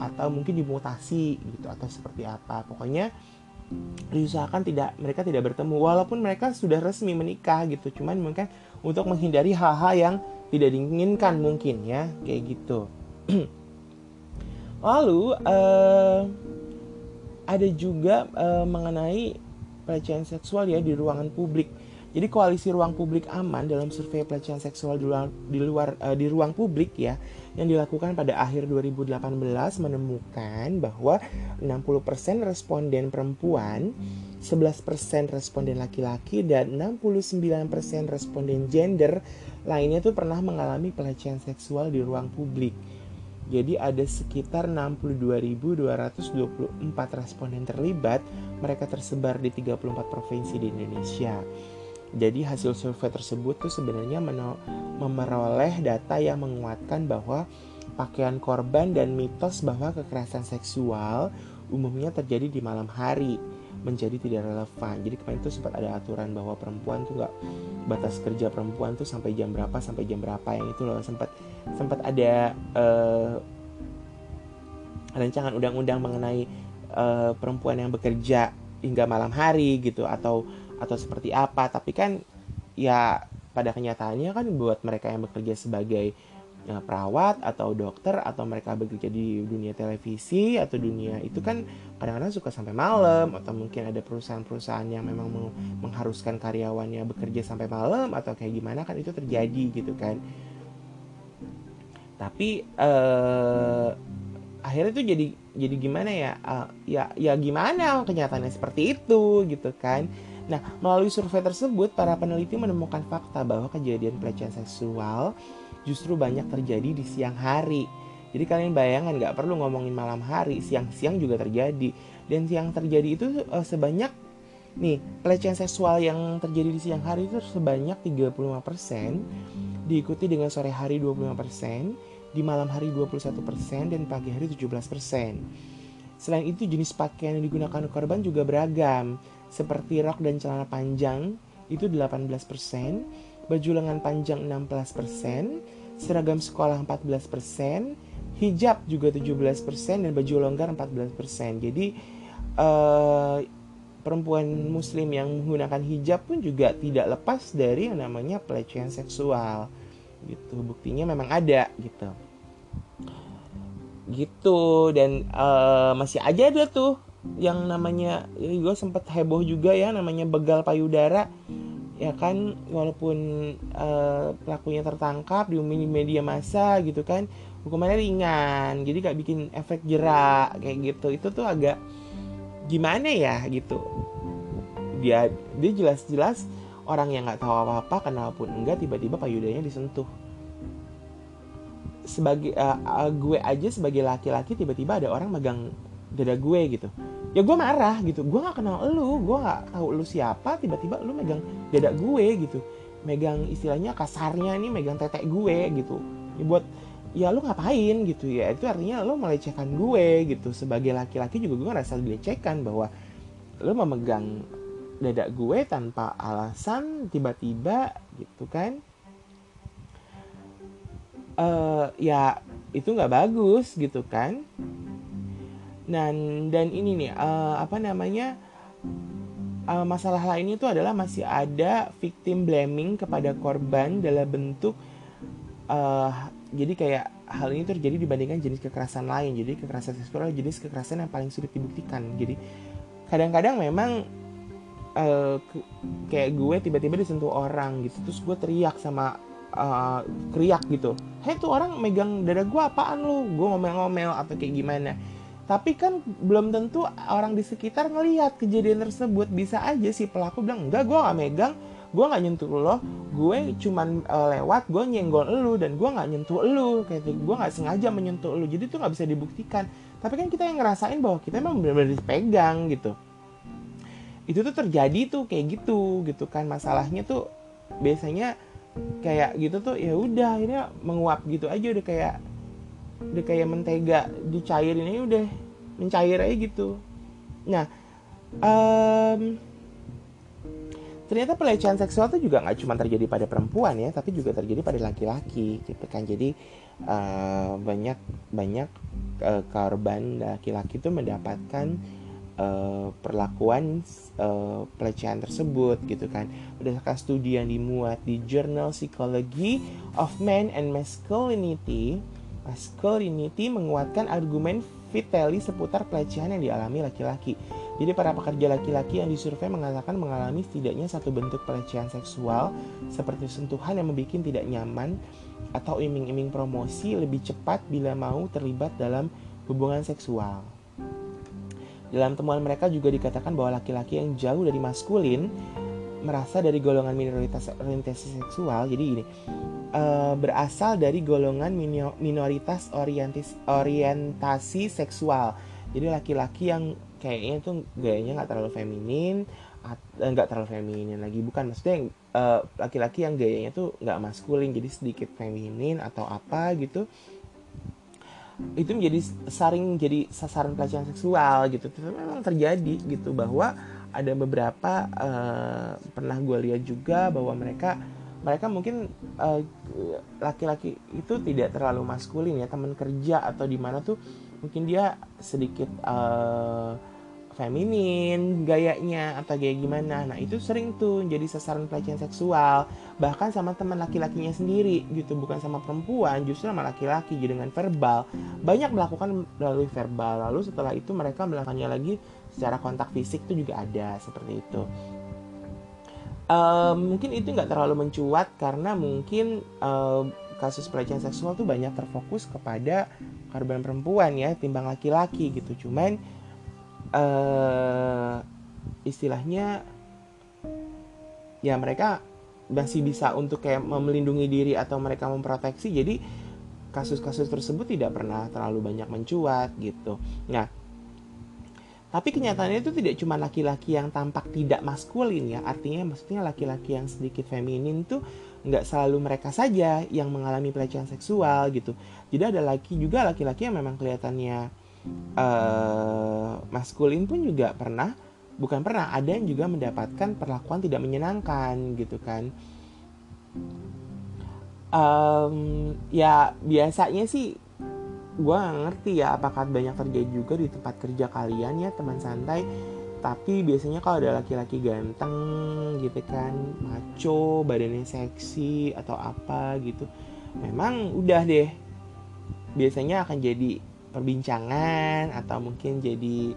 atau mungkin dimutasi gitu atau seperti apa. Pokoknya diusahakan tidak mereka tidak bertemu. Walaupun mereka sudah resmi menikah gitu cuman mungkin untuk menghindari hal-hal yang tidak diinginkan mungkin ya kayak gitu. Lalu uh, ada juga uh, mengenai pelecehan seksual ya di ruangan publik. Jadi koalisi ruang publik aman dalam survei pelecehan seksual di luar di, luar, uh, di ruang publik ya yang dilakukan pada akhir 2018 menemukan bahwa 60% responden perempuan, 11% responden laki-laki dan 69% responden gender lainnya tuh pernah mengalami pelecehan seksual di ruang publik. Jadi ada sekitar 62.224 responden terlibat, mereka tersebar di 34 provinsi di Indonesia. Jadi hasil survei tersebut tuh sebenarnya memeroleh data yang menguatkan bahwa pakaian korban dan mitos bahwa kekerasan seksual umumnya terjadi di malam hari menjadi tidak relevan. Jadi kemarin itu sempat ada aturan bahwa perempuan tuh nggak batas kerja perempuan tuh sampai jam berapa sampai jam berapa yang itu loh sempat sempat ada uh, rancangan undang-undang mengenai uh, perempuan yang bekerja hingga malam hari gitu atau atau seperti apa. Tapi kan ya pada kenyataannya kan buat mereka yang bekerja sebagai ya, perawat atau dokter atau mereka bekerja di dunia televisi atau dunia itu kan kadang-kadang suka sampai malam atau mungkin ada perusahaan-perusahaan yang memang mengharuskan karyawannya bekerja sampai malam atau kayak gimana kan itu terjadi gitu kan. Tapi eh, akhirnya tuh jadi jadi gimana ya uh, ya ya gimana kenyataannya seperti itu gitu kan Nah, melalui survei tersebut, para peneliti menemukan fakta bahwa kejadian pelecehan seksual justru banyak terjadi di siang hari. Jadi kalian bayangkan nggak perlu ngomongin malam hari, siang-siang juga terjadi. Dan siang terjadi itu uh, sebanyak nih pelecehan seksual yang terjadi di siang hari itu sebanyak 35%, diikuti dengan sore hari 25%, di malam hari 21% dan pagi hari 17%. Selain itu jenis pakaian yang digunakan korban juga beragam seperti rok dan celana panjang itu 18%, baju lengan panjang 16%, seragam sekolah 14%, hijab juga 17% dan baju longgar 14%. Jadi uh, perempuan muslim yang menggunakan hijab pun juga tidak lepas dari yang namanya pelecehan seksual. Gitu. Buktinya memang ada gitu. Gitu dan uh, masih aja ada tuh yang namanya ya gue sempet heboh juga ya namanya begal payudara. Ya kan walaupun uh, pelakunya tertangkap di media massa gitu kan hukumannya ringan. Jadi gak bikin efek jerak kayak gitu. Itu tuh agak gimana ya gitu. Dia dia jelas-jelas orang yang nggak tahu apa-apa kenal pun enggak tiba-tiba payudanya disentuh. Sebagai uh, gue aja sebagai laki-laki tiba-tiba ada orang megang dada gue gitu. Ya gue marah gitu. Gue nggak kenal lu. Gue nggak tahu lu siapa. Tiba-tiba lu megang dada gue gitu. Megang istilahnya kasarnya nih megang tetek gue gitu. Ya buat ya lu ngapain gitu ya. Itu artinya lu melecehkan gue gitu. Sebagai laki-laki juga gue ngerasa dilecehkan bahwa lu memegang dada gue tanpa alasan tiba-tiba gitu kan. Uh, ya itu nggak bagus gitu kan dan dan ini nih uh, apa namanya uh, masalah lain itu adalah masih ada victim blaming kepada korban dalam bentuk uh, jadi kayak hal ini terjadi dibandingkan jenis kekerasan lain. Jadi kekerasan seksual jenis kekerasan yang paling sulit dibuktikan. Jadi kadang-kadang memang uh, kayak gue tiba-tiba disentuh orang gitu terus gue teriak sama uh, gitu. Hei tuh orang megang dada gue apaan lu? Gue ngomel-ngomel atau kayak gimana tapi kan belum tentu orang di sekitar ngelihat kejadian tersebut. Bisa aja si pelaku bilang enggak gue nggak megang gue nggak nyentuh lo. Gue cuman uh, lewat gue nyenggol lu dan gue nggak nyentuh lu. Kayak gitu. gue nggak sengaja menyentuh lu. Jadi itu nggak bisa dibuktikan. Tapi kan kita yang ngerasain bahwa kita emang benar-benar dipegang gitu. Itu tuh terjadi tuh kayak gitu gitu kan. Masalahnya tuh biasanya kayak gitu tuh ya udah ini menguap gitu aja. Udah kayak udah kayak mentega dicairin ini udah mencair aja gitu. Nah um, ternyata pelecehan seksual itu juga nggak cuma terjadi pada perempuan ya tapi juga terjadi pada laki-laki gitu kan. Jadi uh, banyak banyak uh, korban laki-laki itu mendapatkan uh, perlakuan uh, pelecehan tersebut gitu kan. Berdasarkan studi yang dimuat di Journal Psychology of Men and Masculinity Masculinity menguatkan argumen Vitelli seputar pelecehan yang dialami laki-laki. Jadi para pekerja laki-laki yang disurvei mengatakan mengalami setidaknya satu bentuk pelecehan seksual seperti sentuhan yang membuat tidak nyaman atau iming-iming promosi lebih cepat bila mau terlibat dalam hubungan seksual. Dalam temuan mereka juga dikatakan bahwa laki-laki yang jauh dari maskulin merasa dari golongan minoritas orientasi seksual. Jadi ini uh, berasal dari golongan minoritas orientis, orientasi seksual. Jadi laki-laki yang kayaknya tuh gayanya nggak terlalu feminin, eh, nggak terlalu feminin lagi bukan maksudnya eh, laki-laki yang gayanya tuh nggak maskulin jadi sedikit feminin atau apa gitu itu menjadi saring jadi sasaran pelecehan seksual gitu itu memang terjadi gitu bahwa ada beberapa uh, pernah gue lihat juga bahwa mereka mereka mungkin eh, laki-laki itu tidak terlalu maskulin ya teman kerja atau di mana tuh mungkin dia sedikit uh, feminin gayanya atau kayak gimana. Nah itu sering tuh jadi sasaran pelecehan seksual bahkan sama teman laki-lakinya sendiri gitu bukan sama perempuan justru sama laki-laki jadi dengan verbal. Banyak melakukan melalui verbal. Lalu setelah itu mereka melakukannya lagi secara kontak fisik tuh juga ada seperti itu. Uh, mungkin itu nggak terlalu mencuat karena mungkin uh, kasus pelecehan seksual tuh banyak terfokus kepada korban perempuan ya timbang laki-laki gitu. Cuman uh, istilahnya ya mereka masih bisa untuk kayak melindungi diri atau mereka memproteksi jadi kasus-kasus tersebut tidak pernah terlalu banyak mencuat gitu. Nah tapi kenyataannya itu tidak cuma laki-laki yang tampak tidak maskulin ya. Artinya maksudnya laki-laki yang sedikit feminin tuh nggak selalu mereka saja yang mengalami pelecehan seksual gitu. Jadi ada laki juga laki-laki yang memang kelihatannya uh, maskulin pun juga pernah bukan pernah ada yang juga mendapatkan perlakuan tidak menyenangkan gitu kan. Um, ya biasanya sih gue ngerti ya apakah banyak terjadi juga di tempat kerja kalian ya teman santai. Tapi biasanya kalau ada laki-laki ganteng gitu kan maco badannya seksi atau apa gitu memang udah deh. Biasanya akan jadi perbincangan atau mungkin jadi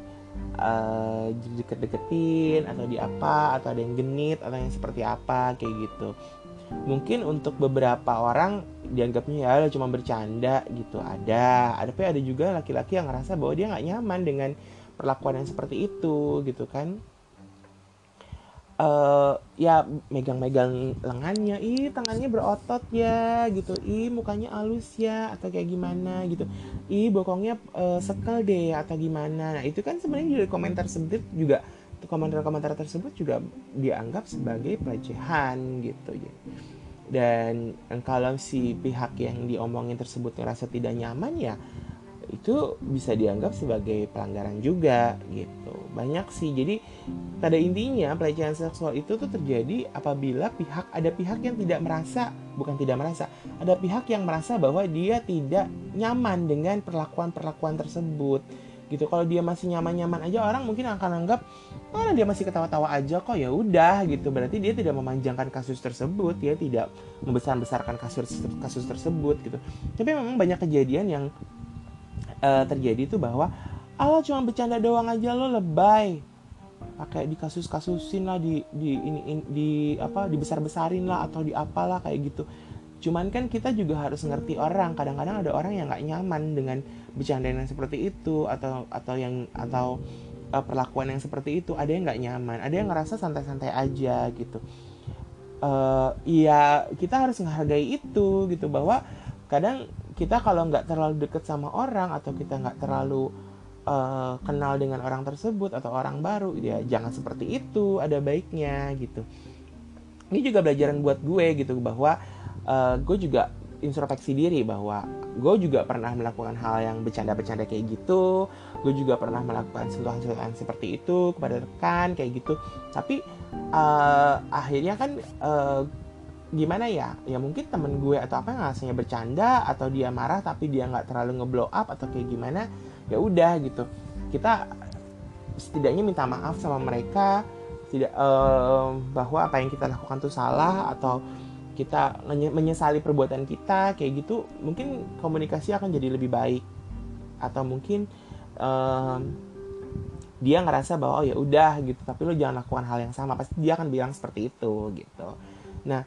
uh, deket-deketin atau di apa atau ada yang genit atau yang seperti apa kayak gitu mungkin untuk beberapa orang dianggapnya ya cuma bercanda gitu. Ada. Ada tapi ada juga laki-laki yang ngerasa bahwa dia nggak nyaman dengan perlakuan yang seperti itu gitu kan. Uh, ya megang-megang lengannya ih tangannya berotot ya gitu. Ih mukanya halus ya atau kayak gimana gitu. Ih bokongnya uh, sekel deh atau gimana. Nah itu kan sebenarnya dari komentar tersebut juga komentar-komentar tersebut juga dianggap sebagai pelecehan gitu ya. Dan kalau si pihak yang diomongin tersebut ngerasa tidak nyaman ya itu bisa dianggap sebagai pelanggaran juga gitu. Banyak sih. Jadi pada intinya pelecehan seksual itu tuh terjadi apabila pihak ada pihak yang tidak merasa bukan tidak merasa ada pihak yang merasa bahwa dia tidak nyaman dengan perlakuan perlakuan tersebut gitu. Kalau dia masih nyaman-nyaman aja orang mungkin akan anggap oh dia masih ketawa-tawa aja kok ya udah gitu. Berarti dia tidak memanjangkan kasus tersebut dia tidak membesar-besarkan kasus kasus tersebut gitu. Tapi memang banyak kejadian yang uh, terjadi itu bahwa Allah cuma bercanda doang aja lo lebay. Pakai di kasus kasusin lah di di ini in, di apa dibesar besarin lah atau di apalah kayak gitu cuman kan kita juga harus ngerti orang. Kadang-kadang ada orang yang nggak nyaman dengan bercanda yang seperti itu atau atau yang atau uh, perlakuan yang seperti itu. Ada yang nggak nyaman. Ada yang ngerasa santai-santai aja gitu. Uh, ya kita harus menghargai itu gitu. Bahwa kadang kita kalau nggak terlalu deket sama orang atau kita nggak terlalu uh, kenal dengan orang tersebut atau orang baru ya jangan seperti itu. Ada baiknya gitu. Ini juga pelajaran buat gue gitu bahwa uh, gue juga introspeksi diri bahwa gue juga pernah melakukan hal yang bercanda-bercanda kayak gitu. Gue juga pernah melakukan sentuhan-sentuhan seperti itu kepada rekan kayak gitu. Tapi uh, akhirnya kan uh, gimana ya? Ya mungkin temen gue atau apa yang rasanya bercanda atau dia marah tapi dia nggak terlalu ngeblow up atau kayak gimana ya udah gitu. Kita setidaknya minta maaf sama mereka tidak uh, bahwa apa yang kita lakukan tuh salah atau kita menyesali perbuatan kita kayak gitu mungkin komunikasi akan jadi lebih baik. Atau mungkin uh, dia ngerasa bahwa oh ya udah gitu. Tapi lo jangan lakukan hal yang sama. Pasti dia akan bilang seperti itu gitu. Nah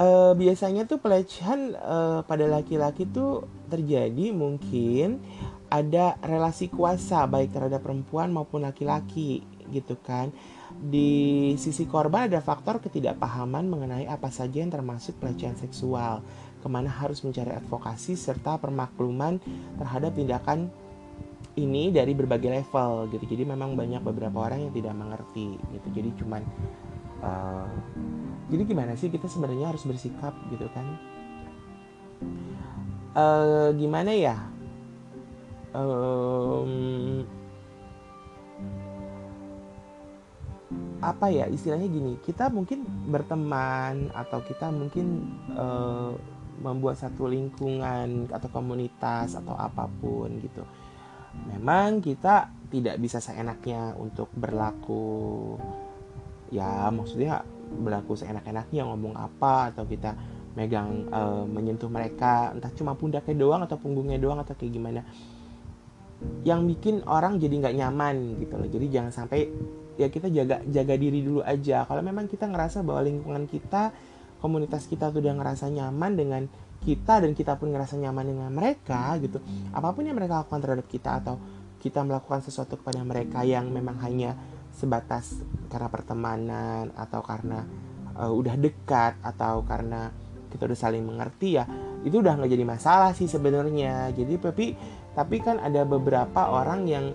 uh, biasanya tuh pelecehan uh, pada laki-laki tuh terjadi mungkin ada relasi kuasa baik terhadap perempuan maupun laki-laki gitu kan di sisi korban ada faktor ketidakpahaman mengenai apa saja yang termasuk pelecehan seksual. Ke mana harus mencari advokasi serta permakluman terhadap tindakan ini dari berbagai level gitu. Jadi memang banyak beberapa orang yang tidak mengerti gitu. Jadi cuman uh, jadi gimana sih kita sebenarnya harus bersikap gitu kan? Uh, gimana ya? Um, apa ya istilahnya gini kita mungkin berteman atau kita mungkin uh, membuat satu lingkungan atau komunitas atau apa pun gitu. Memang kita tidak bisa seenaknya untuk berlaku ya maksudnya berlaku seenak-enaknya ngomong apa atau kita megang uh, menyentuh mereka entah cuma pundaknya doang atau punggungnya doang atau kayak gimana. Yang bikin orang jadi nggak nyaman gitu loh. Jadi jangan sampai ya kita jaga jaga diri dulu aja. Kalau memang kita ngerasa bahwa lingkungan kita komunitas kita tuh udah ngerasa nyaman dengan kita dan kita pun ngerasa nyaman dengan mereka gitu apa pun yang mereka lakukan terhadap kita atau kita melakukan sesuatu kepada mereka yang memang hanya sebatas karena pertemanan atau karena uh, udah dekat atau karena kita udah saling mengerti ya itu udah nggak jadi masalah sih sebenarnya. Jadi tapi tapi kan ada beberapa orang yang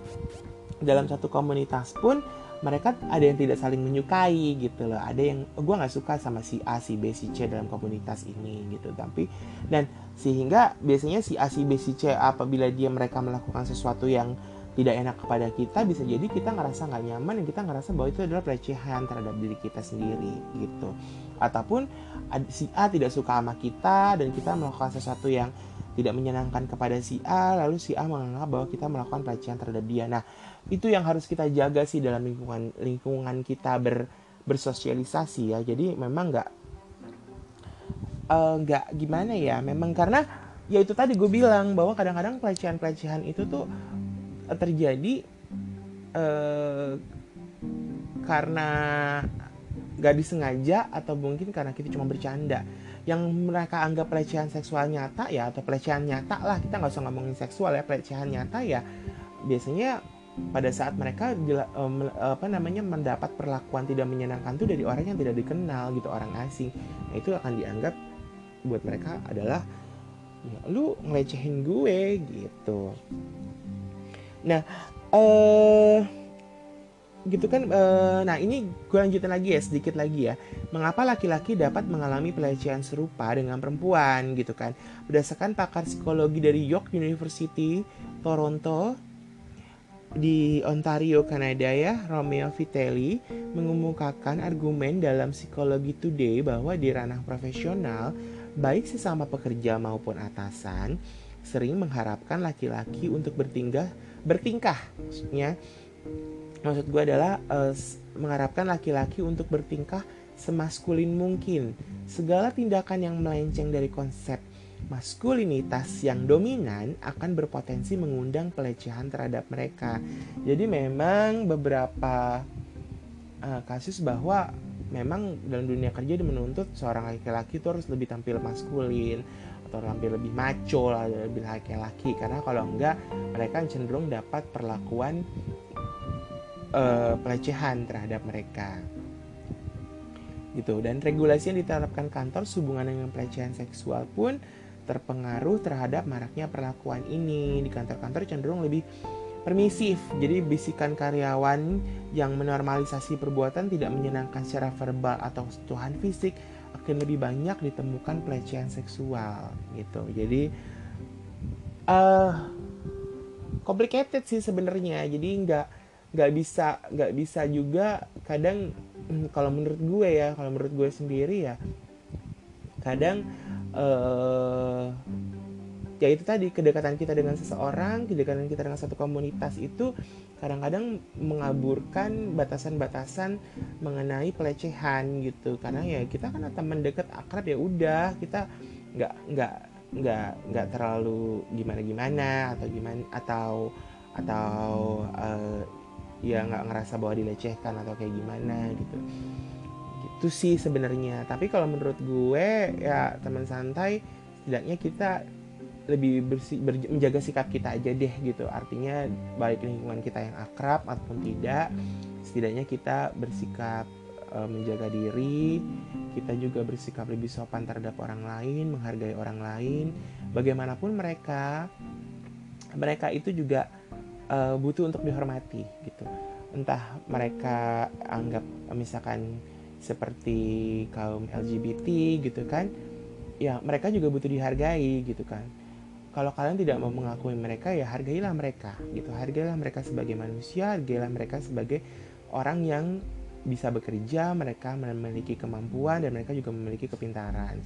dalam satu komunitas pun mereka ada yang tidak saling menyukai gitu loh. Ada yang gue nggak suka sama si A si B si C dalam komunitas ini gitu. Tapi dan sehingga biasanya si A si B si C apabila dia mereka melakukan sesuatu yang tidak enak kepada kita bisa jadi kita ngerasa nggak nyaman dan kita ngerasa bahwa itu adalah pelecehan terhadap diri kita sendiri gitu. Ataupun si A tidak suka sama kita dan kita melakukan sesuatu yang tidak menyenangkan kepada si A lalu si A menganggap bahwa kita melakukan pelecehan terhadap dia. Nah itu yang harus kita jaga sih dalam lingkungan lingkungan kita ber bersosialisasi ya. Jadi memang nggak eh, nggak uh, gimana ya. Memang karena ya itu tadi gue bilang bahwa kadang-kadang pelecehan-pelecehan itu tuh terjadi uh, karena gak disengaja atau mungkin karena kita cuma bercanda. Yang mereka anggap pelecehan seksual nyata ya atau pelecehan nyata lah. Kita nggak usah ngomongin seksual ya pelecehan nyata ya biasanya pada saat mereka apa namanya mendapat perlakuan tidak menyenangkan tuh dari orang yang tidak dikenal gitu orang asing. Nah itu akan dianggap buat mereka adalah ya, lu ngelecehin gue gitu. Nah eh gitu kan uh, nah ini gue lanjutin lagi ya sedikit lagi ya. Mengapa laki-laki dapat mengalami pelecehan serupa dengan perempuan gitu kan? Berdasarkan pakar psikologi dari York University Toronto di Ontario Kanada ya Romeo Vitelli mengemukakan argumen dalam psikologi today bahwa di ranah profesional baik sesama pekerja maupun atasan sering mengharapkan laki-laki untuk bertingkah bertingkah maksudnya maksud gue adalah uh, mengharapkan laki-laki untuk bertingkah semaskulin mungkin. Segala tindakan yang melenceng dari konsep maskulinitas yang dominan akan berpotensi mengundang pelecehan terhadap mereka. Jadi memang beberapa uh, kasus bahwa memang dalam dunia kerja menuntut seorang laki-laki itu harus lebih tampil maskulin atau tampil lebih maco lebih laki-laki. Karena kalau enggak mereka cenderung dapat perlakuan uh, pelecehan terhadap mereka. Gitu. Dan regulasi yang diterapkan kantor sehubungan dengan pelecehan seksual pun terpengaruh terhadap maraknya perlakuan ini. Di kantor-kantor cenderung lebih permisif. Jadi bisikan karyawan yang menormalisasi perbuatan tidak menyenangkan secara verbal atau sentuhan fisik akan lebih banyak ditemukan pelecehan seksual gitu. Jadi uh, complicated sih sebenarnya. Jadi nggak nggak bisa nggak bisa juga kadang hmm, kalau menurut gue ya kalau menurut gue sendiri ya kadang uh, ya itu tadi kedekatan kita dengan seseorang kedekatan kita dengan satu komunitas itu kadang-kadang mengaburkan batasan-batasan mengenai pelecehan gitu. Karena ya kita kan teman dekat akrab ya udah kita nggak nggak nggak nggak terlalu gimana gimana atau gimana atau atau uh, ya nggak ngerasa bahwa dilecehkan atau kayak gimana gitu gitu sih sebenarnya. Tapi kalau menurut gue ya teman santai setidaknya kita lebih bersih ber, menjaga sikap kita aja deh gitu. Artinya baik lingkungan kita yang akrab ataupun tidak setidaknya kita bersikap e, menjaga diri. Kita juga bersikap lebih sopan terhadap orang lain menghargai orang lain. Bagaimanapun mereka mereka itu juga uh, butuh untuk dihormati gitu. Entah mereka anggap misalkan seperti kaum LGBT gitu kan ya mereka juga butuh dihargai gitu kan. Kalau kalian tidak mau mengakui mereka ya hargailah mereka gitu. Hargailah mereka sebagai manusia hargailah mereka sebagai orang yang bisa bekerja mereka memiliki kemampuan dan mereka juga memiliki kepintaran.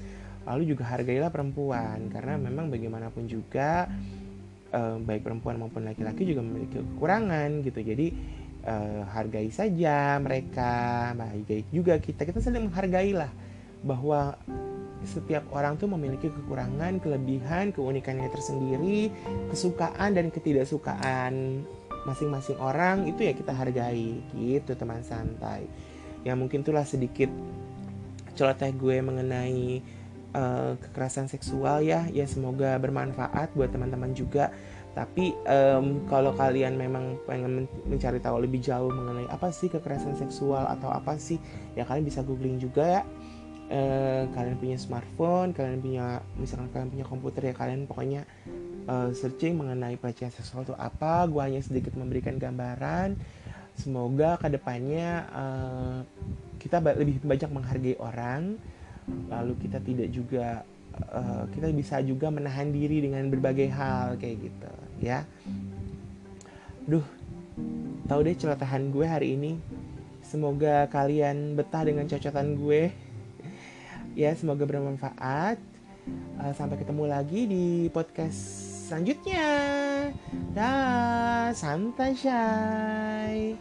Lalu juga hargailah perempuan karena memang bagaimanapun juga uh, baik perempuan maupun laki-laki juga memiliki kekurangan gitu. Jadi uh, hargai saja mereka baik juga kita. Kita saling menghargai lah bahwa setiap orang tuh memiliki kekurangan, kelebihan, keunikannya tersendiri, kesukaan dan ketidaksukaan masing-masing orang itu ya kita hargai. Gitu teman santai. Ya mungkin itulah sedikit celoteh gue mengenai uh, kekerasan seksual ya. Ya semoga bermanfaat buat teman-teman juga tapi um, kalau kalian memang pengen mencari tahu lebih jauh mengenai apa sih kekerasan seksual atau apa sih ya kalian bisa googling juga ya. Uh, kalian punya smartphone kalian punya misalkan kalian punya komputer ya kalian pokoknya uh, searching mengenai pelecehan seksual itu apa. Gue hanya sedikit memberikan gambaran. Semoga ke depannya uh, kita lebih banyak menghargai orang. Lalu kita tidak juga uh, kita bisa juga menahan diri dengan berbagai hal kayak gitu ya. Duh tahu deh celotehan gue hari ini. Semoga kalian betah dengan cocotan gue. Ya semoga bermanfaat. Uh, sampai ketemu lagi di podcast selanjutnya. Dah santai shy